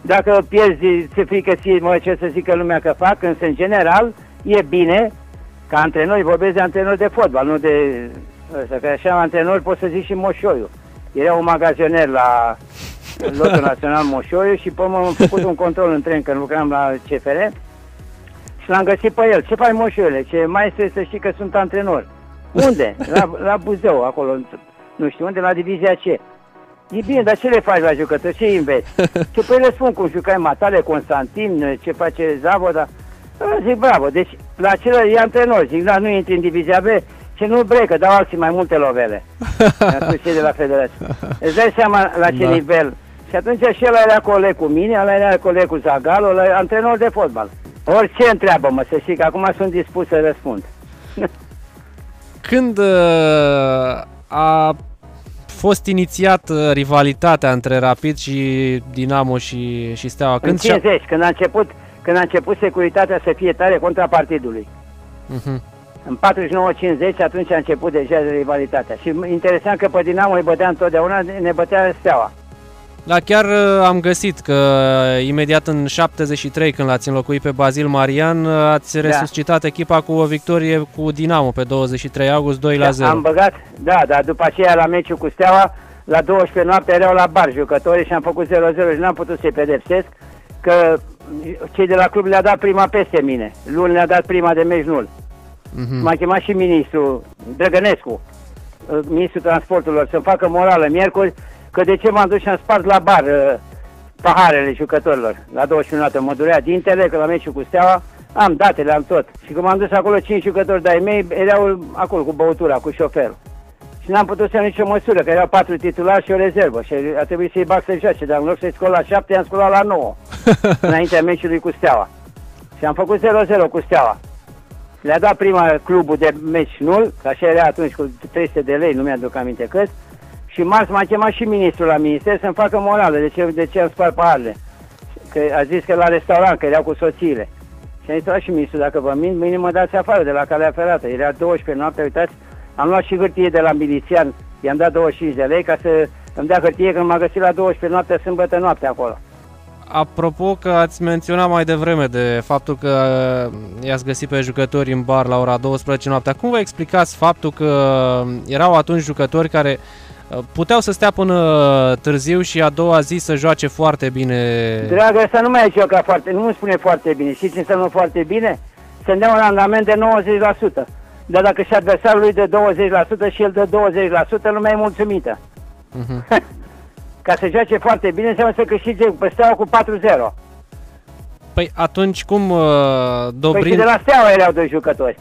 dacă pierzi, se frică ție, mă, ce să zică lumea că fac, însă în general e bine ca antrenori, vorbesc de antrenori de fotbal, nu de ăsta, că așa antrenori pot să zic și Moșoiu. Era un magazoner la lotul național Moșoiu și pe urmă am făcut un control în tren când lucram la CFR și l-am găsit pe el. Ce faci Moșoiule? Ce mai este să știi că sunt antrenor. Unde? La, la Buzău, acolo, nu știu unde, la divizia C. E bine, dar ce le faci la jucători? Ce îi înveți? Ce păi le spun cum jucai Matale, Constantin, ce face Zavoda. Da, zic bravo, deci la acela e antrenor, zic, da, nu intri în divizia B, ce nu brecă, dau alții mai multe lovele. [laughs] Atunci cei de la federație. Îți dai seama la ce Da. da. nivel. Și atunci și ăla era coleg cu mine, ăla era coleg cu Zagalo, ăla era antrenor de fotbal. Orice întreabă, mă, să știi că acum sunt dispus să răspund. [laughs] Când uh, a fost inițiat uh, rivalitatea între Rapid și Dinamo și, și Steaua? În Când și-a- 50, când a început, când a început securitatea să fie tare contra partidului. Mhm. În 49-50 atunci a început deja rivalitatea. Și interesant că pe Dinamo îi bătea întotdeauna, ne bătea Steaua. Da, chiar uh, am găsit că uh, imediat în 73, când l-ați înlocuit pe Bazil Marian, uh, ați Da. resuscitat echipa cu o victorie cu Dinamo pe 23 august 2 la 0. Am băgat, da, dar după aceea la meciul cu Steaua, la 12 noapte erau la bar jucătorii și am făcut 0-0 și n-am putut să-i pedepsesc, că cei de la club le-a dat prima peste mine. Luni le-a dat prima de meci nul. Mhm. M-a chemat și ministrul Drăgănescu, uh, ministrul transporturilor, să-mi facă morală miercuri, că de ce m-am dus și am spart la bar uh, paharele jucătorilor. La 12 noapte mă durea dintele, că la meciul cu Steaua am datele, am tot. Și când m-am dus acolo, 5 jucători de-ai mei erau acolo cu băutura, cu șoferul. Și n-am putut să iau nicio măsură, că erau patru titulari și o rezervă. Și a trebuit să-i bag să joace, dar în loc să-i scol la 7, i-am scolat la 9, [laughs] înaintea meciului cu Steaua. Și am făcut 0-0 cu Steaua. Le-a dat prima clubul de meci nul, că așa era atunci cu 300 de lei, nu mi-aduc aminte cât. Și marți m-a chemat și ministrul la minister să-mi facă morală de ce, de ce am spart paharele. Că a zis că la restaurant, că erau cu soțiile. Și a zis, "Da, și ministrul, dacă vă mint, mâine mă dați afară de la calea ferată. Era 12 noapte, uitați, am luat și hârtie de la milițian, i-am dat 25 de lei ca să îmi dea hârtie când m-a găsit la 12 noapte, sâmbătă noapte acolo. Apropo că ați menționat mai devreme de faptul că i-ați găsit pe jucători în bar la ora 12 noaptea, cum vă explicați faptul că erau atunci jucători care uh, puteau să stea până târziu și a doua zi să joace foarte bine? Dragă, să nu mai joca foarte, nu îmi spune foarte bine. Știți ce înseamnă foarte bine? Să-mi dea un randament de 90%. Dar dacă și adversarul lui de 20% și el de 20%, lumea e mulțumită. Mhm. [laughs] Ca să joace foarte bine, înseamnă să câștige pe steaua cu 4-0. Păi atunci cum uh, Păi și Dobrin... de la steaua erau doi jucători.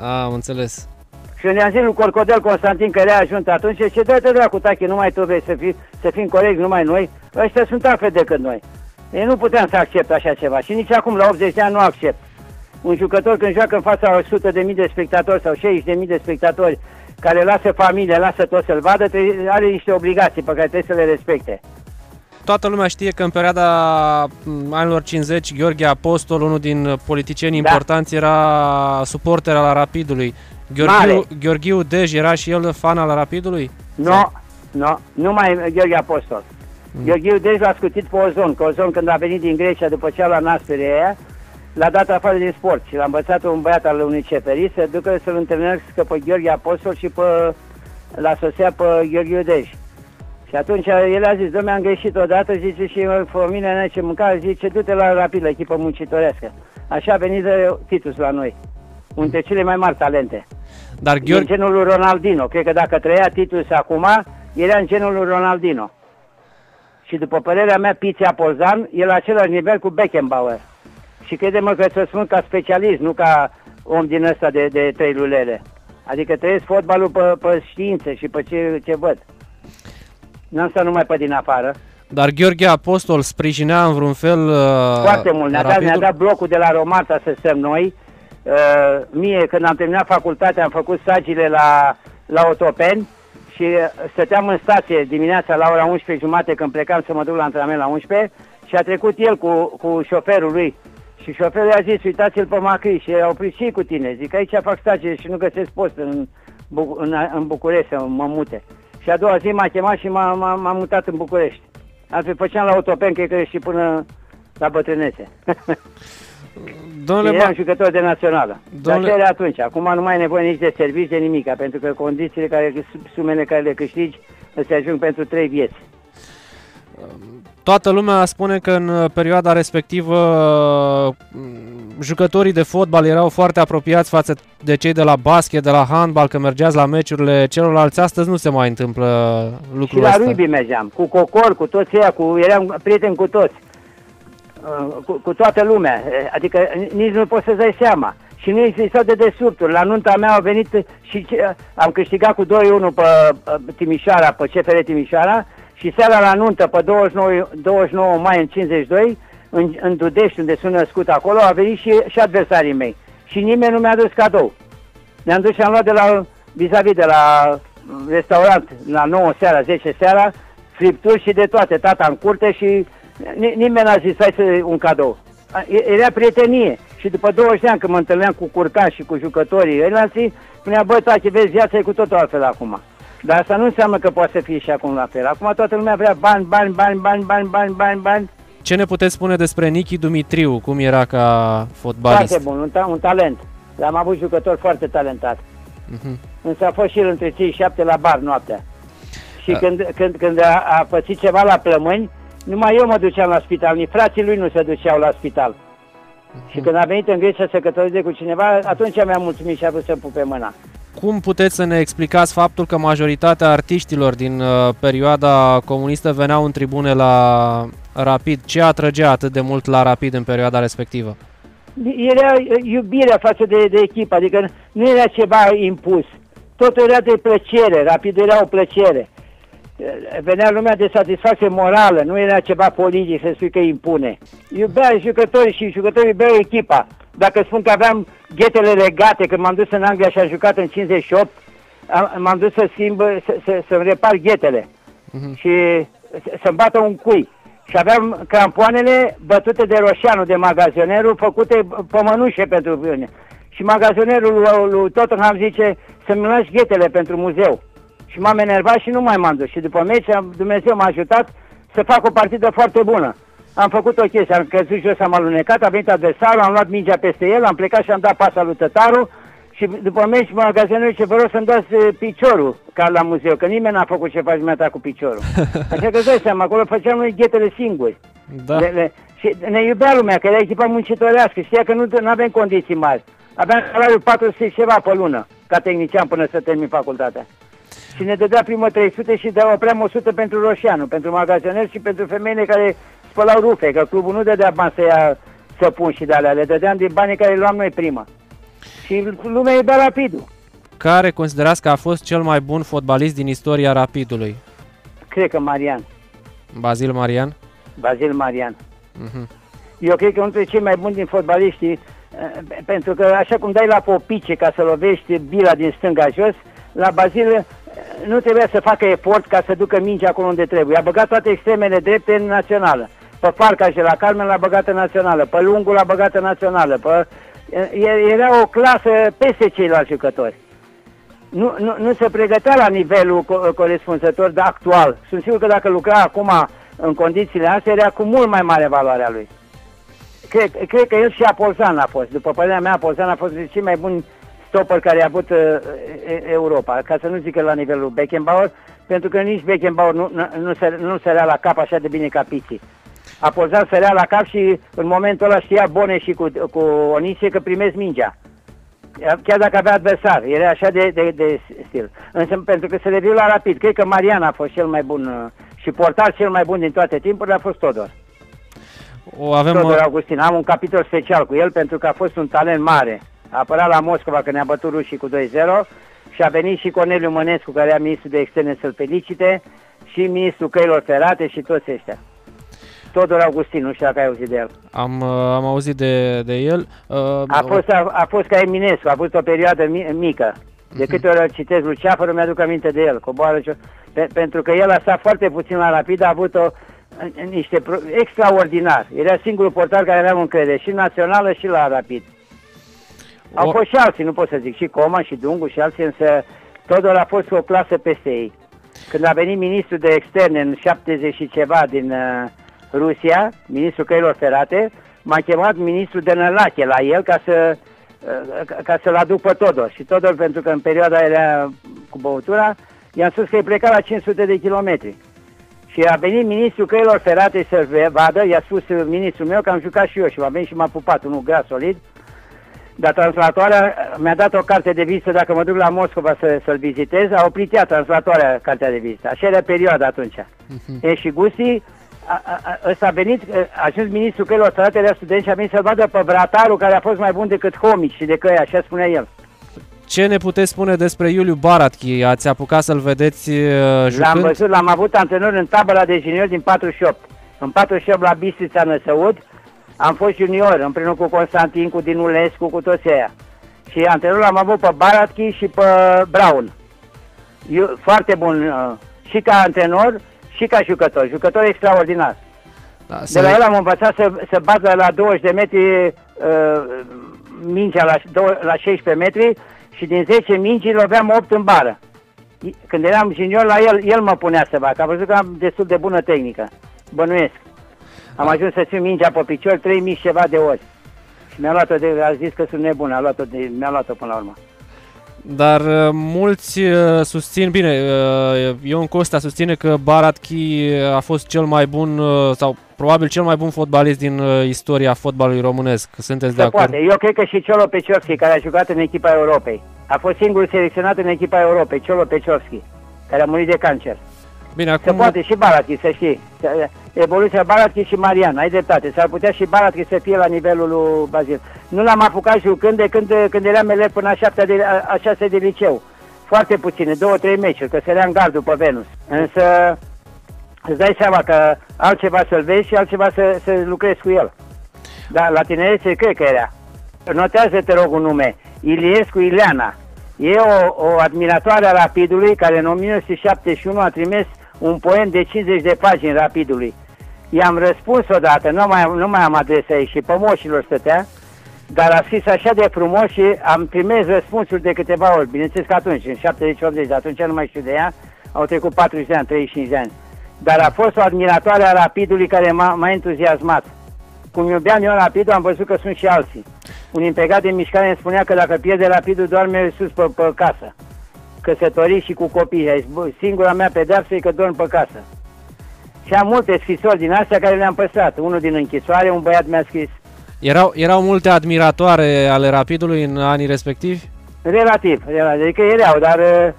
A, am înțeles. Și când i-am zis lui Corcodel Constantin că le-a ajuns atunci, ce dă-te dracu, tache, numai tu vrei să, fii, să fim corecți, numai noi, ăștia sunt altfel decât noi. Eu nu puteam să accept așa ceva și nici acum, la 80 de ani, nu accept. Un jucător când joacă în fața a 100 de mii de spectatori sau 60 de mii de spectatori care lasă familie, lasă tot să-l vadă, trebuie- are niște obligații pe care trebuie să le respecte. Toată lumea știe că în perioada m, anilor 50 Gheorghe Apostol, unul din politicienii Da. importanți, era suporter al Rapidului. Gheorghiu, Mare. Gheorghiu Dej era și el fan al Rapidului? Nu, nu, numai Gheorghe Apostol. Mm. Gheorghe deci l-a scutit pe Ozon, că Ozon când a venit din Grecia după ce a luat naspere aia, l-a dat afară din sport și l-a învățat un băiat al unui ceferi să ducă să-l întâlnească pe Gheorghe Apostol și pe, la sosea pe Gheorghe Udej. Și atunci el a zis, domnule, am greșit odată, zice, și pe mine n ce mânca, zice, du-te la rapid, la echipă muncitorească. Așa a venit de Titus la noi. Unul dintre cele mai mari talente. Dar Din Gheorghe, genul lui Ronaldino. Cred că dacă trăia Titus acum, era în genul lui Ronaldino. Și după părerea mea, Pizia Polzan e la același nivel cu Beckenbauer. Și crede-mă că să spun ca specialist, nu ca om din ăsta de, de trei lulele. Adică trăiesc fotbalul pe, pe știință și pe ce, ce văd. N-am stat numai pe din afară. dar Gheorghe Apostol sprijinea în vreun fel uh, Foarte mult. Ne-a dat, ne-a Rapidul? dat blocul de la Romarta să stăm noi. Uh, mie, când am terminat facultatea, am făcut stagiile la, la Otopeni și uh, stăteam în stație dimineața la ora 11 jumate când plecam să mă duc la antrenament la 11 și a trecut el cu, cu șoferul lui. Și șoferul i-a zis, uitați-l pe Macri și a oprit și cu tine. Zic, aici fac stagie și nu găsesc post în, Bu- în, în București să mă mute. Și a doua zi m-a chemat și m-a, m-a, m-a mutat în București. Altfel făceam la Otopeni, cred că și până la bătrânețe. [laughs] Domnule, Eram Ma- jucător de națională. Dar Domnule- ce era atunci? Acum nu mai e nevoie nici de servici, de nimic, pentru că condițiile care, sumele care le câștigi, îți ajung pentru trei vieți. Toată lumea spune că în uh, perioada respectivă uh, jucătorii de fotbal erau foarte apropiați față de cei de la basket, de la handbal, că mergeați la meciurile celorlalți. Astăzi nu se mai întâmplă Și lucrul la ăsta. rugby mergeam, cu Cocor, cu toți ăia, cu, eram prieteni cu toți, Uh, cu, cu toată lumea, Eh, adică nici nu poți să-ți dai seama. Și nu existau de desubturi. La nunta mea au venit și ce- am câștigat cu 2-1 pe uh, Timișoara, pe CFR Timișoara și seara la nuntă pe 29, 29 mai în 52, în, în Dudești, unde sunt născut acolo, au venit și, și adversarii mei. Și nimeni nu mi-a dus cadou. Ne-am dus și am luat de la, vis-a-vis de la restaurant, la 9 seara, 10 seara, fripturi și de toate, tata în curte și ni- nimeni n-a zis, hai să un cadou. A- e- Era prietenie și după 20 de ani când mă întâlneam cu curcan și cu jucătorii ăilalți, spunea, băi, taci, vezi, viața e cu totul altfel acum. Dar asta nu înseamnă că poate să fie și acum la fel. Acum toată lumea vrea bani, bani, bani, bani, bani, bani, bani, bani. Ce ne puteți spune despre Nichi Dumitriu? Cum era ca fotbalist? Foarte bun, un, ta- un talent. L-am avut jucător foarte talentat. Mhm. Însă a fost și el între cei șapte la bar noaptea. Și Da. când, când, când a, a pățit ceva la plămâni, numai eu mă duceam la spital, nici frații lui nu se duceau la spital. Și când a venit în Grecia să cătălăze cu cineva, atunci mi-a mulțumit și a vrut să-mi pupe mâna. Cum puteți să ne explicați faptul că majoritatea artiștilor din uh, perioada comunistă veneau în tribune la Rapid? Ce atrăgea atât de mult la Rapid în perioada respectivă? Era iubirea față de, de echipă, adică nu era ceva impus. Totul era de plăcere, rapid era o plăcere. Venea lumea de satisfacție morală, nu era ceva politic să spui că impune. Iubea jucătorii și jucătorii iubeau echipa. Dacă spun că aveam ghetele legate, când m-am dus în Anglia și am jucat în 58, am, m-am dus să schimb, să, să, să repar ghetele și să- să-mi bată un cui. Și aveam crampoanele bătute de Roșianu, de magazionerul, făcute pe mănușe pentru mine. Și magazionerul lui, lui Tottenham zice să-mi lași ghetele pentru muzeu. Și m-am enervat și nu mai m-am dus. Și după meci, am- Dumnezeu m-a ajutat să fac o partidă foarte bună. Am făcut o chestie, am căzut jos, am alunecat, a venit adversarul, am luat mingea peste el, am plecat și am dat pasa lui Tătaru și după meci magazionul zice, vă rog să-mi dați eh, piciorul ca la muzeu, că nimeni n-a făcut ce faci dumneata cu piciorul. [laughs] Așa că îți dai seama, acolo făceam noi ghetele singuri. Da. Le, le, și ne iubea lumea, că era echipa muncitorească, știa că nu avem condiții mari. Aveam salariul 400 și ceva pe lună, ca tehnician până să termin facultatea. Și ne dădea primă 300 și dădea opream 100 pentru Roșianu, pentru magazioner și pentru femeile care spălau rufe, că clubul nu dădea bani să ia săpun și de alea, le dădeam din banii care le luam noi prima. Și lumea iubea rapidul. Care considerați că a fost cel mai bun fotbalist din istoria Rapidului? Cred că Marian, Bazil Marian? Bazil Marian. Mhm. Eu cred că unul dintre cei mai buni din fotbaliștii, eh, pe- pentru că așa cum dai la popice ca să lovești bila din stânga jos, la Bazil eh, nu trebuia să facă efort ca să ducă mingea acolo unde trebuie. A băgat toate extremele drepte în națională. Pe Farcaș de la Carmen l-a băgat în națională, pe Lungul l-a băgat în națională, pe... eh, Era o clasă peste ceilalți jucători. Nu, nu, nu se pregătea la nivelul co- corespunzător de actual. Sunt sigur că dacă lucra acum în condițiile astea, era cu mult mai mare valoarea lui cred, cred că el și Apolzan a fost. După părerea mea, Apolzan a fost cel mai bun stopper care a avut uh, e- Europa, ca să nu zic că la nivelul Beckenbauer, pentru că nici Beckenbauer nu, nu, nu, se, nu sărea la cap așa de bine ca Pizzi. Apolzan sărea la cap și în momentul ăla știa Bone și cu, cu Onisie că primesc mingea. Chiar dacă avea adversar, era așa de, de, de stil. Însă pentru că se reviu la rapid, cred că Marian a fost cel mai bun uh, și portar cel mai bun din toate timpurile a fost Todor. O avem, Todor uh, Augustin. Am un capitol special cu el pentru că a fost un talent mare. A apărat la Moscova când ne-a bătut rușii cu 2-0 și a venit și Corneliu Mănescu, care era ministru de externe să-l felicite, și ministrul căilor ferate și toți ăștia. Todor Augustin, nu știu dacă ai auzit de el. am, uh, am auzit de, de el. Uh, A fost, a, a fost ca Eminescu, a avut o perioadă mi- mică. De câte ori îl citesc lui Ceafăr, mi-aduc aminte de el. Coboară ce... Pe, pentru că el a stat foarte puțin la Rapid, a avut o, în- în niște pro... extraordinar. Era singurul portar care avea încredere și națională și la Rapid. Au O- fost și alții, nu pot să zic, și Coma și Dungu și alții, însă Todor a fost cu o clasă peste ei. Când a venit ministrul de externe în 70 și ceva din uh, Rusia, ministrul căilor ferate, m-a chemat ministrul de Nălache la el ca să uh, ca- ca să-l aduc pe Todor. Și Todor, pentru că în perioada aia era cu băutura, i-am spus că e plecat la 500 de kilometri. Și a venit ministrul căilor ferate să-l ve- vadă, i-a spus uh, ministrul meu că am jucat și eu și m-a venit și m-a pupat, unul gras solid. Dar translatoarea mi-a dat o carte de vizită dacă mă duc la Moscova să, să-l vizitez. A oprit ea translatoarea cartea de vizită. Așa era perioada atunci. E, și Gusti, a, a, a, ăsta a venit, a ajuns ministrul căilor ferate de studenți și a venit să vadă pe bratarul care a fost mai bun decât Homici și de căi, așa spunea el. ce ne puteți spune despre Iuliu Baratchi? Ați apucat să-l vedeți uh, L-am jucând? văzut, l-am avut antrenor în tabăra de junior din 48. În 48 la Bistrița Năsăud am fost junior împreună cu Constantin, cu Dinulescu, cu toți ăia. Și antrenor l-am avut pe Baratchi și pe Brown. Eu, foarte bun uh, și ca antrenor și ca jucător. Jucător extraordinar. Da, De să- la el am învățat să, să bată la 20 de metri uh, mingea la, dou- la 16 metri și din 10 mingi loveam 8 în bară. I- Când eram junior la el, el mă punea să fac. Am văzut că am destul de bună tehnică. Bănuiesc. Am ajuns să țin mingea pe picior 3000 și ceva de ori. Și mi-a luat-o de, a zis că sunt nebun, a luat-o de, mi-a luat-o până la urmă. Dar uh, mulți uh, susțin, bine, uh, Ion Costa susține că Baratchi a fost cel mai bun uh, sau probabil cel mai bun fotbalist din uh, istoria fotbalului românesc. Sunteți de Se acord? poate. Eu cred că și Ciolo Peciovski, care a jucat în echipa Europei, a fost singurul selecționat în echipa Europei, Ciolo Peciovski, care a murit de cancer. Bine, Se acum poate și Baratchi, să știi. Evoluția Baratchi și Marian, ai dreptate. S-ar putea și Baratchi să fie la nivelul lui Bazil. Nu l-am apucat jucând de când, când eram elev până a, șaptea de, a, a șase de liceu. Foarte puține, două, trei meciuri, că se în gardul pe Venus. Însă îți dai seama că altceva să-l vezi și altceva să, să lucrezi cu el. Da, la tinerețe cred că era. Notează, te rog, un nume. Iliescu Ileana. E o, o admiratoare a Rapidului care în 1971 a trimis un poem de 50 de pagini Rapidului. I-am răspuns odată, nu mai, nu mai am adresa ei și pe moșilor stătea, dar a scris așa de frumos și am primit răspunsuri de câteva ori. Bineînțeles că atunci, în 70-80, de atunci nu mai știu de ea, au trecut 40 de ani, 35 de ani. Dar a fost o admiratoare a Rapidului care m-a, m-a entuziasmat. Cum iubeam eu Rapidul, am văzut că sunt și alții. Un impegat de mișcare îmi spunea că dacă pierde Rapidul, doarme sus pe, pe casă. Căsătorit și cu copii. A zis, "Bă, Singura mea pedeapsă e că dorm pe casă. Și am multe scrisori din astea care le-am păstrat. Unul din închisoare, un băiat mi-a scris. erau, erau multe admiratoare ale Rapidului în anii respectivi? Relativ, relativ. Adică erau, dar uh,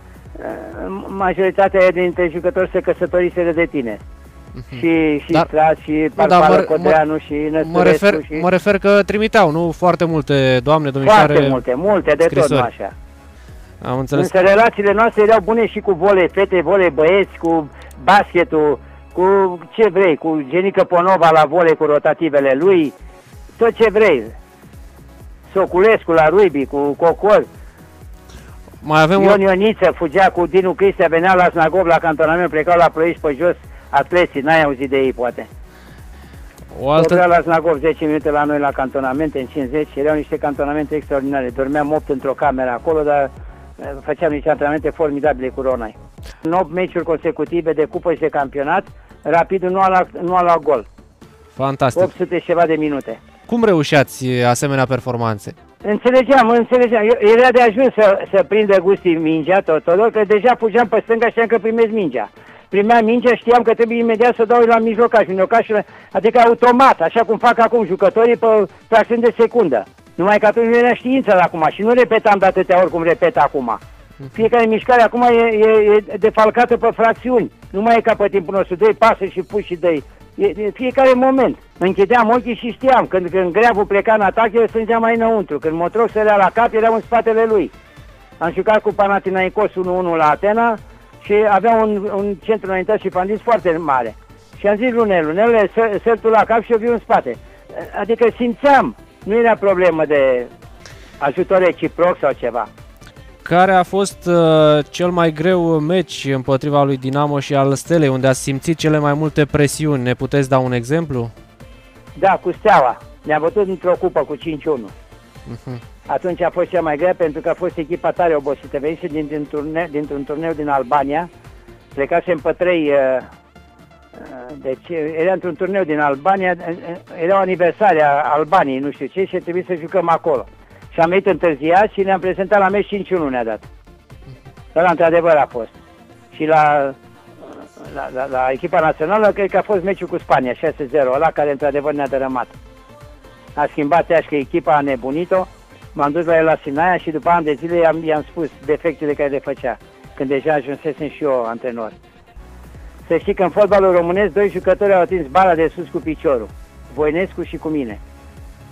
majoritatea dintre jucători se căsătoriseră de tine. Și, și Dar- Strat, și dar Parpală mă- Codreanu, și Mă Năsturescu, refer, și... mă refer că trimiteau, nu? Foarte multe doamne, domnișoare. Foarte multe, multe de tot, scrisori. nu așa. Am înțeles. Însă relațiile noastre erau bune și cu volei fete, volei băieți, cu basketul, cu ce vrei, cu Genică Ponova la volei cu rotativele lui, tot ce vrei. Soculescu la rugby, cu Cocol, Mai avem Ion o... Ioniță fugea cu Dinu Cristea, venea la Snagov la cantonament, plecau la Ploiești pe jos, atleții, n-ai auzit de ei poate. o Altă... altă... la Snagov 10 minute la noi la cantonamente în 50 și erau niște cantonamente extraordinare. Dormeam 8 într-o cameră acolo, dar eh, făceam niște antrenamente formidabile cu Ronai. În 8 meciuri consecutive de cupă și de campionat, Rapidul nu a luat, nu a luat gol. Fantastic. 800 și ceva de minute. Cum reușeați asemenea performanțe? Înțelegeam, înțelegeam. Eu, era de ajuns să, să prindă gustii mingea Totodor, că deja fugeam pe stânga, știam că primesc mingea. Primeam mingea, știam că trebuie imediat să dau la mijlocaș, mijlocașul, adică automat, așa cum fac acum jucătorii pe fracțiuni de secundă. Numai că atunci nu era știință la acum și nu repetam de atâtea ori cum repet acum. Fiecare mișcare acum e, e, e defalcată pe fracțiuni. Nu mai e ca pe timpul nostru, doi pase și puși și doi. E, e fiecare moment. Închideam ochii și știam. Când, când greavul pleca în atac, eu strângeam mai înăuntru. Când Motroc sărea la cap, eram în spatele lui. Am jucat cu Panathinaikos 1-1 la Atena și avea un, un centru înaintat și fandis foarte mare. Și am zis Lunel, Lunel, săr tu la cap și eu viu în spate. Adică simțeam, nu era problemă de ajutor reciproc sau ceva. Care a fost uh, cel mai greu meci împotriva lui Dinamo și al Stelei, unde a simțit cele mai multe presiuni? Ne puteți da un exemplu? Da, cu Steaua. Ne-a bătut într-o cupă cu 5-1. Uh-huh. Atunci a fost cea mai grea pentru că a fost echipa tare obosită. Venise din, din turne, dintr-un turneu din Albania. Plecasem pe trei... Uh, uh, deci era într-un turneu din Albania, uh, era o aniversare a Albaniei, nu știu ce, și trebuie să jucăm acolo. Și am venit întârziat și ne-am prezentat la meci 5-1 ne-a dat. Dar într-adevăr a fost. Și la, la, la, la echipa națională, cred că a fost meciul cu Spania, 6-0, ăla care într-adevăr ne-a dărâmat. A schimbat că echipa, a nebunit-o, m-am dus la el la Sinaia și după ani de zile i-am, i-am spus defectele care le făcea, când deja ajunsesem și eu antrenor. Să știi că în fotbalul românesc, doi jucători au atins bara de sus cu piciorul, Voinescu și cu mine.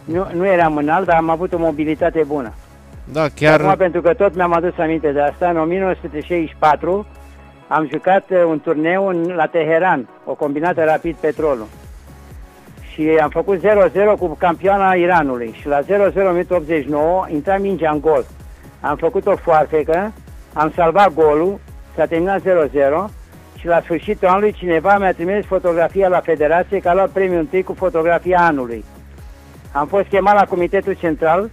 Nu, nu eram înalt, dar am avut o mobilitate bună. Da, chiar... Acum, pentru că tot mi-am adus aminte de asta, în 1964 am jucat uh, un turneu în, la Teheran, o combinată rapid petrolul. Și am făcut 0-0 cu campioana Iranului și la 0-0 89 intra mingea în gol. Am făcut o foarfecă, am salvat golul, s-a terminat 0-0 și la sfârșitul anului cineva mi-a trimis fotografia la federație că a luat premiul întâi cu fotografia anului. Am fost chemat la Comitetul Central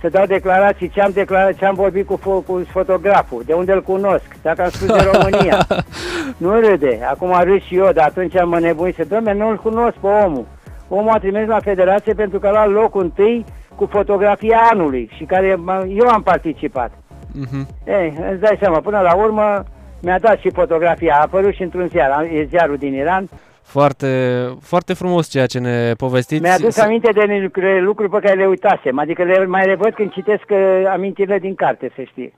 să dau declarații ce am declarat, ce am vorbit cu, fo- cu fotograful, de unde îl cunosc, dacă am spus de România. [laughs] nu râde, acum râd și eu, dar atunci am nebunit să domne, nu-l cunosc pe omul. Omul a trimis la federație pentru că a luat locul întâi cu fotografia anului și care eu am participat. Uh-huh. Ei, îți dai seama, până la urmă mi-a dat și fotografia, a apărut și într-un ziar, e ziarul din Iran, foarte, foarte frumos ceea ce ne povestiți. Mi-a adus aminte de lucruri pe care le uitasem, adică le mai revăd când citesc uh, amintirile din carte, să știi.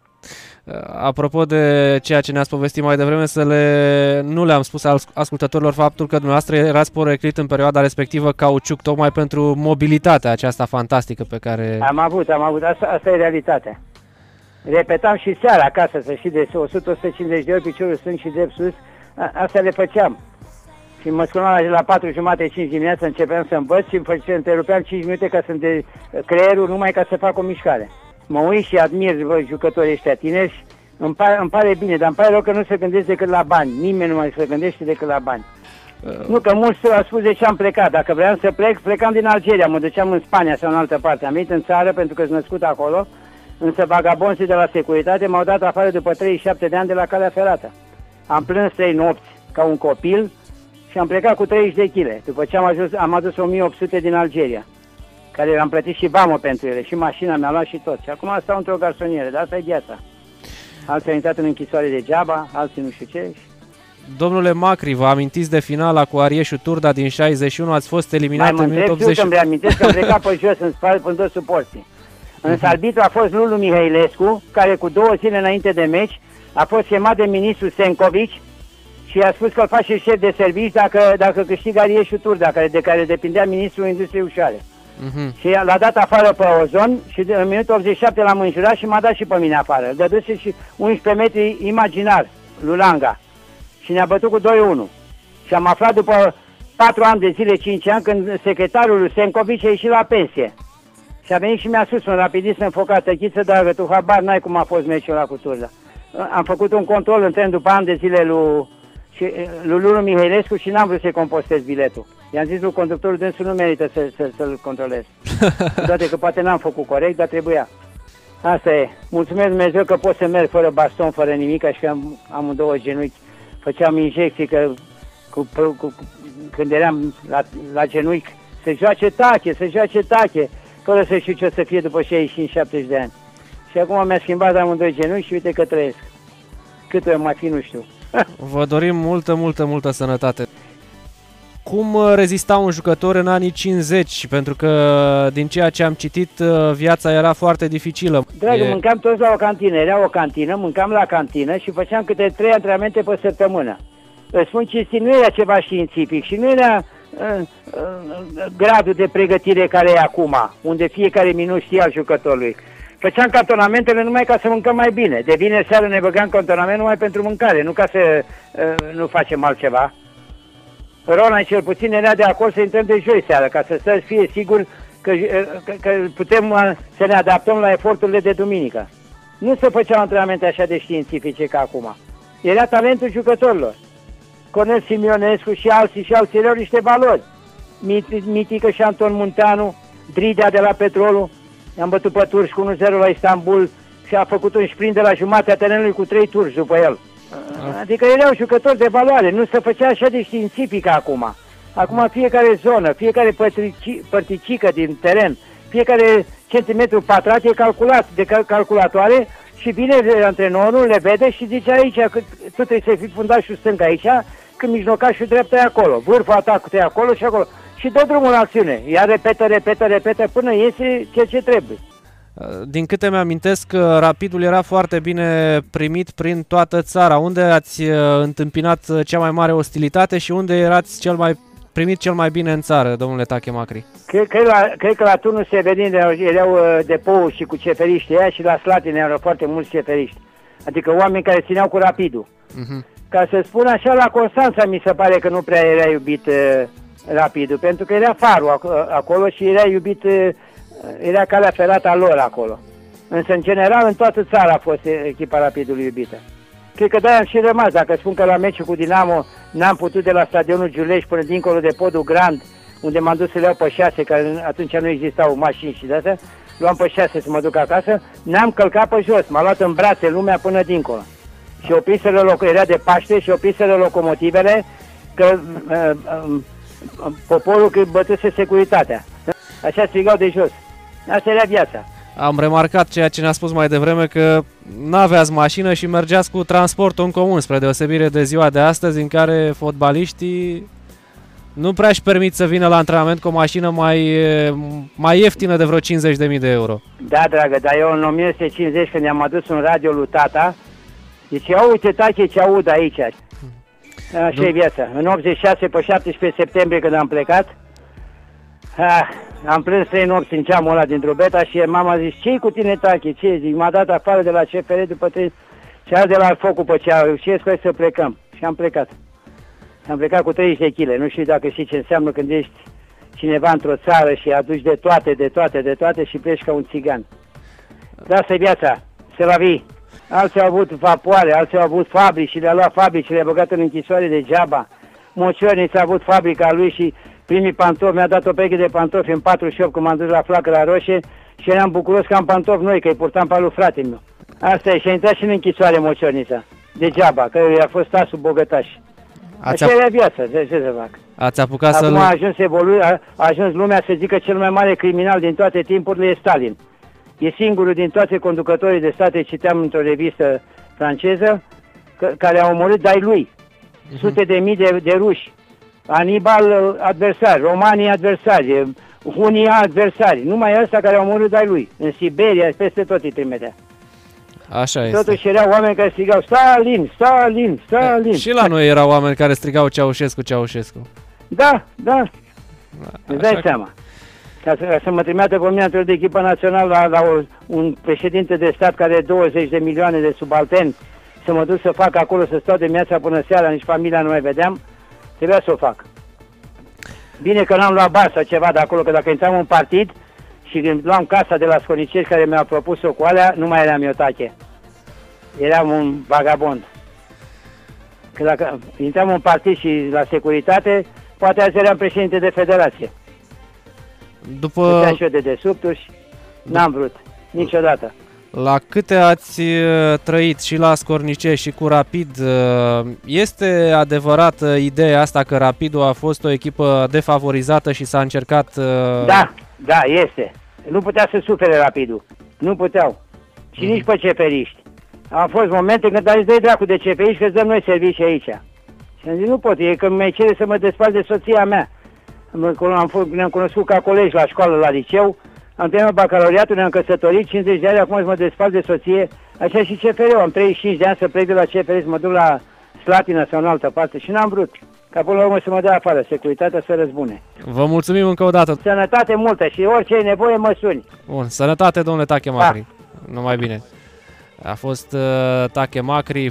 Uh, apropo de ceea ce ne-ați povestit mai devreme, să le, nu le-am spus ascultătorilor faptul că dumneavoastră erați poreclit în perioada respectivă cauciuc tocmai pentru mobilitatea aceasta fantastică pe care... Am avut, am avut, asta, asta e realitatea. Repetam și seara acasă, să știți, de 100-150 de ori piciorul stâng și drept sus, asta le făceam și mă spuneam la 4 jumate, 5 dimineața începeam să învăț și îmi făcea, întrerupeam 5 minute ca să de creierul numai ca să fac o mișcare. Mă uit și admir bă, jucătorii ăștia tineri îmi pare, îmi pare bine, dar îmi pare rău că nu se gândesc decât la bani. Nimeni nu mai se gândește decât la bani. Uh. Nu, că mulți au spus de ce am plecat. Dacă vreau să plec, plecam din Algeria, mă duceam în Spania sau în altă parte. Am venit în țară pentru că sunt născut acolo, însă vagabonții de la securitate m-au dat afară după 37 de ani de la calea ferată. Am plâns trei nopți ca un copil, și am plecat cu 30 de kg. După ce am, ajuns, am adus 1800 din Algeria, care am plătit și vamă pentru ele, și mașina mi-a luat și tot. Și acum stau într-o garsonieră, dar asta e viața. Alții au intrat în închisoare degeaba, alții nu știu ce. Domnule Macri, vă amintiți de finala cu Arieșu Turda din 61, ați fost eliminat Mai în minutul 80. Mai mă amintesc că am plecat pe jos în spate până toți suporții. Însă arbitru a fost Lulu Mihailescu, care cu două zile înainte de meci a fost chemat de ministrul Sencovici și a spus că îl face șef de servici dacă, dacă câștigă Arieșu Turda, care, de care depindea ministrul industriei ușoare. Uh-huh. Și l-a dat afară pe Ozon și în minutul 87 l-am înjurat și m-a dat și pe mine afară. Îl dăduse și 11 metri imaginar, Lulanga. Și ne-a bătut cu 2-1. Și am aflat după 4 ani de zile, 5 ani, când secretarul lui Sencovici a ieșit la pensie. Și a venit și mi-a spus un rapidist înfocat, tăchiță, dar tu habar n-ai cum a fost meciul ăla cu Turda. Am făcut un control în tren după ani de zile lui și lui Lulu Mihailescu și n-am vrut să-i compostez biletul. I-am zis lui conductorul dânsul nu merită să, să, să-l controlez. [laughs] Toate că poate n-am făcut corect, dar trebuia. Asta e. Mulțumesc Dumnezeu că pot să merg fără baston, fără nimic, și am, am două genunchi. Făceam injecții că cu, cu, cu, când eram la, la genunchi să joace tache, să joace tache, fără să știu ce o să fie după 65-70 de ani. Și acum mi-a schimbat amândoi genunchi și uite că trăiesc. Cât o mai fi, nu știu. Vă dorim multă, multă, multă sănătate. Cum uh, rezista un jucător în anii 50? Pentru că din ceea ce am citit, uh, viața era foarte dificilă. Dragă, E- mâncam toți la o cantină, era o cantină, mâncam la cantină și făceam câte trei antrenamente pe săptămână. Îți spun cinstit, nu era ceva științific și nu era uh, uh, gradul de pregătire care e acum, unde fiecare minut știa al jucătorului. Făceam cantonamentele numai ca să mâncăm mai bine. De vineri seara ne băgam cantonament numai pentru mâncare, nu ca să uh, nu facem altceva. Rona cel puțin era de acord să intrăm de joi seara, ca să să fie sigur că, că, că putem uh, să ne adaptăm la eforturile de duminică. Nu se făceau antrenamente așa de științifice ca acum. Era talentul jucătorilor. Cornel Simionescu și alții și alții erau niște valori. Mit- Mitică și Anton Munteanu, Dridea de la Petrolul, i-am bătut pe turci cu 1-0 la Istanbul și a făcut un sprint de la jumatea terenului cu 3 turci după el. Adică erau jucători de valoare, nu se făcea așa de științifică acum. Acum fiecare zonă, fiecare pătrici, părticică din teren, fiecare centimetru pătrat e calculat de cal- calculatoare și vine antrenorul, le vede și zice aici că tu trebuie să fii fundașul stâng aici, când mijlocașul dreapta e acolo, vârful atacului e acolo și acolo. Și dă drumul la acțiune. Ea repetă, repetă, repetă până iese ceea ce trebuie. Din câte mi-amintesc, uh, Rapidul era foarte bine primit prin toată țara. Unde ați uh, întâmpinat uh, cea mai mare ostilitate și unde erați cel mai primit cel mai bine în țară, domnule Tache Macri? Cred, cred, la, cred că la turnul Severin erau, erau uh, depouri și cu ceferiști ăia și la Slatin erau foarte mulți ceferiști. Adică oameni care țineau cu rapidul. Mhm. Ca să spun așa, la Constanța mi se pare că nu prea era iubit uh, rapidul, pentru că era farul ac- acolo și era iubit, uh, era calea ferată a lor acolo. Însă, în general, în toată țara a fost echipa rapidului iubită. Cred că de-aia am și rămas. Dacă spun că la meciul cu Dinamo n-am putut de la stadionul Giulești până dincolo de podul Grand, unde m-am dus să le iau pe șase, că atunci nu existau mașini și de astea, luam pe șase să mă duc acasă, n-am călcat pe jos, m-a luat în brațe lumea până dincolo. Și opriseră loc, era de Paște și opriseră locomotivele că uh, uh, poporul că bătuse securitatea. Așa strigau de jos. Asta era viața. Am remarcat ceea ce ne-a spus mai devreme că n-aveați mașină și mergeați cu transportul în comun, spre deosebire de ziua de astăzi în care fotbaliștii nu prea își permit să vină la antrenament cu o mașină mai, mai ieftină de vreo 50.000 de euro. Da, dragă, dar eu în 1950 când i-am adus un radio lui tata, deci ia uite tache ce aud aici. Așa e viața. În 86 pe 17 septembrie când am plecat, ah, am plâns trei nopți în ceamul ăla din drobeta și mama a zis, ce cu tine tache? Ce? Zic, m-a dat afară de la CFR după trei... Și de la focul pe cea, și hai să plecăm. Și am plecat. Am plecat cu 30 de kg. Nu știu dacă știi ce înseamnă când ești cineva într-o țară și aduci de toate, de toate, de toate și pleci ca un țigan. Da, asta e viața. Se la vii. Alții au avut vapoare, alții au avut fabrici și le-a luat fabrici și le-a băgat în închisoare degeaba. Mociorniț a avut fabrica lui și primii pantofi, mi-a dat o pereche de pantofi în 48 când m-am dus la Flacăra Roșie și eram bucuros că am pantofi noi, că îi purtam pe al lui frate meu. Asta e, și a intrat și în închisoare Mociornița. Degeaba, că i-a fost tasul bogătaș. Ați, Așa ap- era viața, ce, ce să fac? ați apucat Acum a să-l... ajuns, evolu- a, a ajuns lumea să zică cel mai mare criminal din toate timpurile e Stalin. E singurul din toate conducătorii de state, citeam într-o revistă franceză, că, care a omorât dai lui. Sute de mii de, de ruși. Anibal uh, adversari, romanii adversari, uh, hunii adversari. Numai ăsta care a omorât dai lui. În Siberia, peste tot îi trimitea. Așa este. Totuși erau oameni care strigau Stalin, Stalin, Stalin. Și la noi erau oameni care strigau Ceaușescu, Ceaușescu. Da, da, Îți dai Așa că- seama. Ca să, ca să mă trimită pe mine într-o de echipă națională la, la o, un președinte de stat care are 20 de milioane de subalterni, să mă duc să fac acolo, să stau de dimineața până seara, nici familia nu mai vedeam, trebuia să o fac. Bine că n-am luat bani sau ceva de acolo, că dacă intram în partid și când luam casa de la Sconicești care mi-a propus-o cu alea, nu mai eram eu tache. Eram un vagabond. Că dacă intram în partid și la securitate, poate azi eram președinte de federație. După, Puteam și eu de desubturi și n-am vrut. Niciodată. La câte ați uh, trăit și la Scornice și cu Rapid, uh, este adevărată ideea asta că Rapidul a fost o echipă defavorizată și s-a încercat... uh, Da, da, este. Nu putea să sufere rapidul. Nu puteau. Și nici pe ceperiști. Au fost momente când a zis, dă dracu de ceperiști că îți dăm noi servicii aici. Și am zis, nu pot, e că mi cere să mă despart de soția mea. Am, am fost, ne-am cunoscut ca colegi la școală, la liceu, am terminat bacalaureatul, ne-am căsătorit, 50 de ani, acum să mă despart de soție. Așa și CFR-ul, am 35 de ani să plec de la CFR, să mă duc la Slatina sau în altă parte și n-am vrut. Ca până la urmă să mă dea afară, securitatea să răzbune. Vă mulțumim încă o dată. Sănătate multă și orice e nevoie mă suni. Bun, sănătate, domnule Tache Macri. Numai bine. A fost uh, Tache Macri,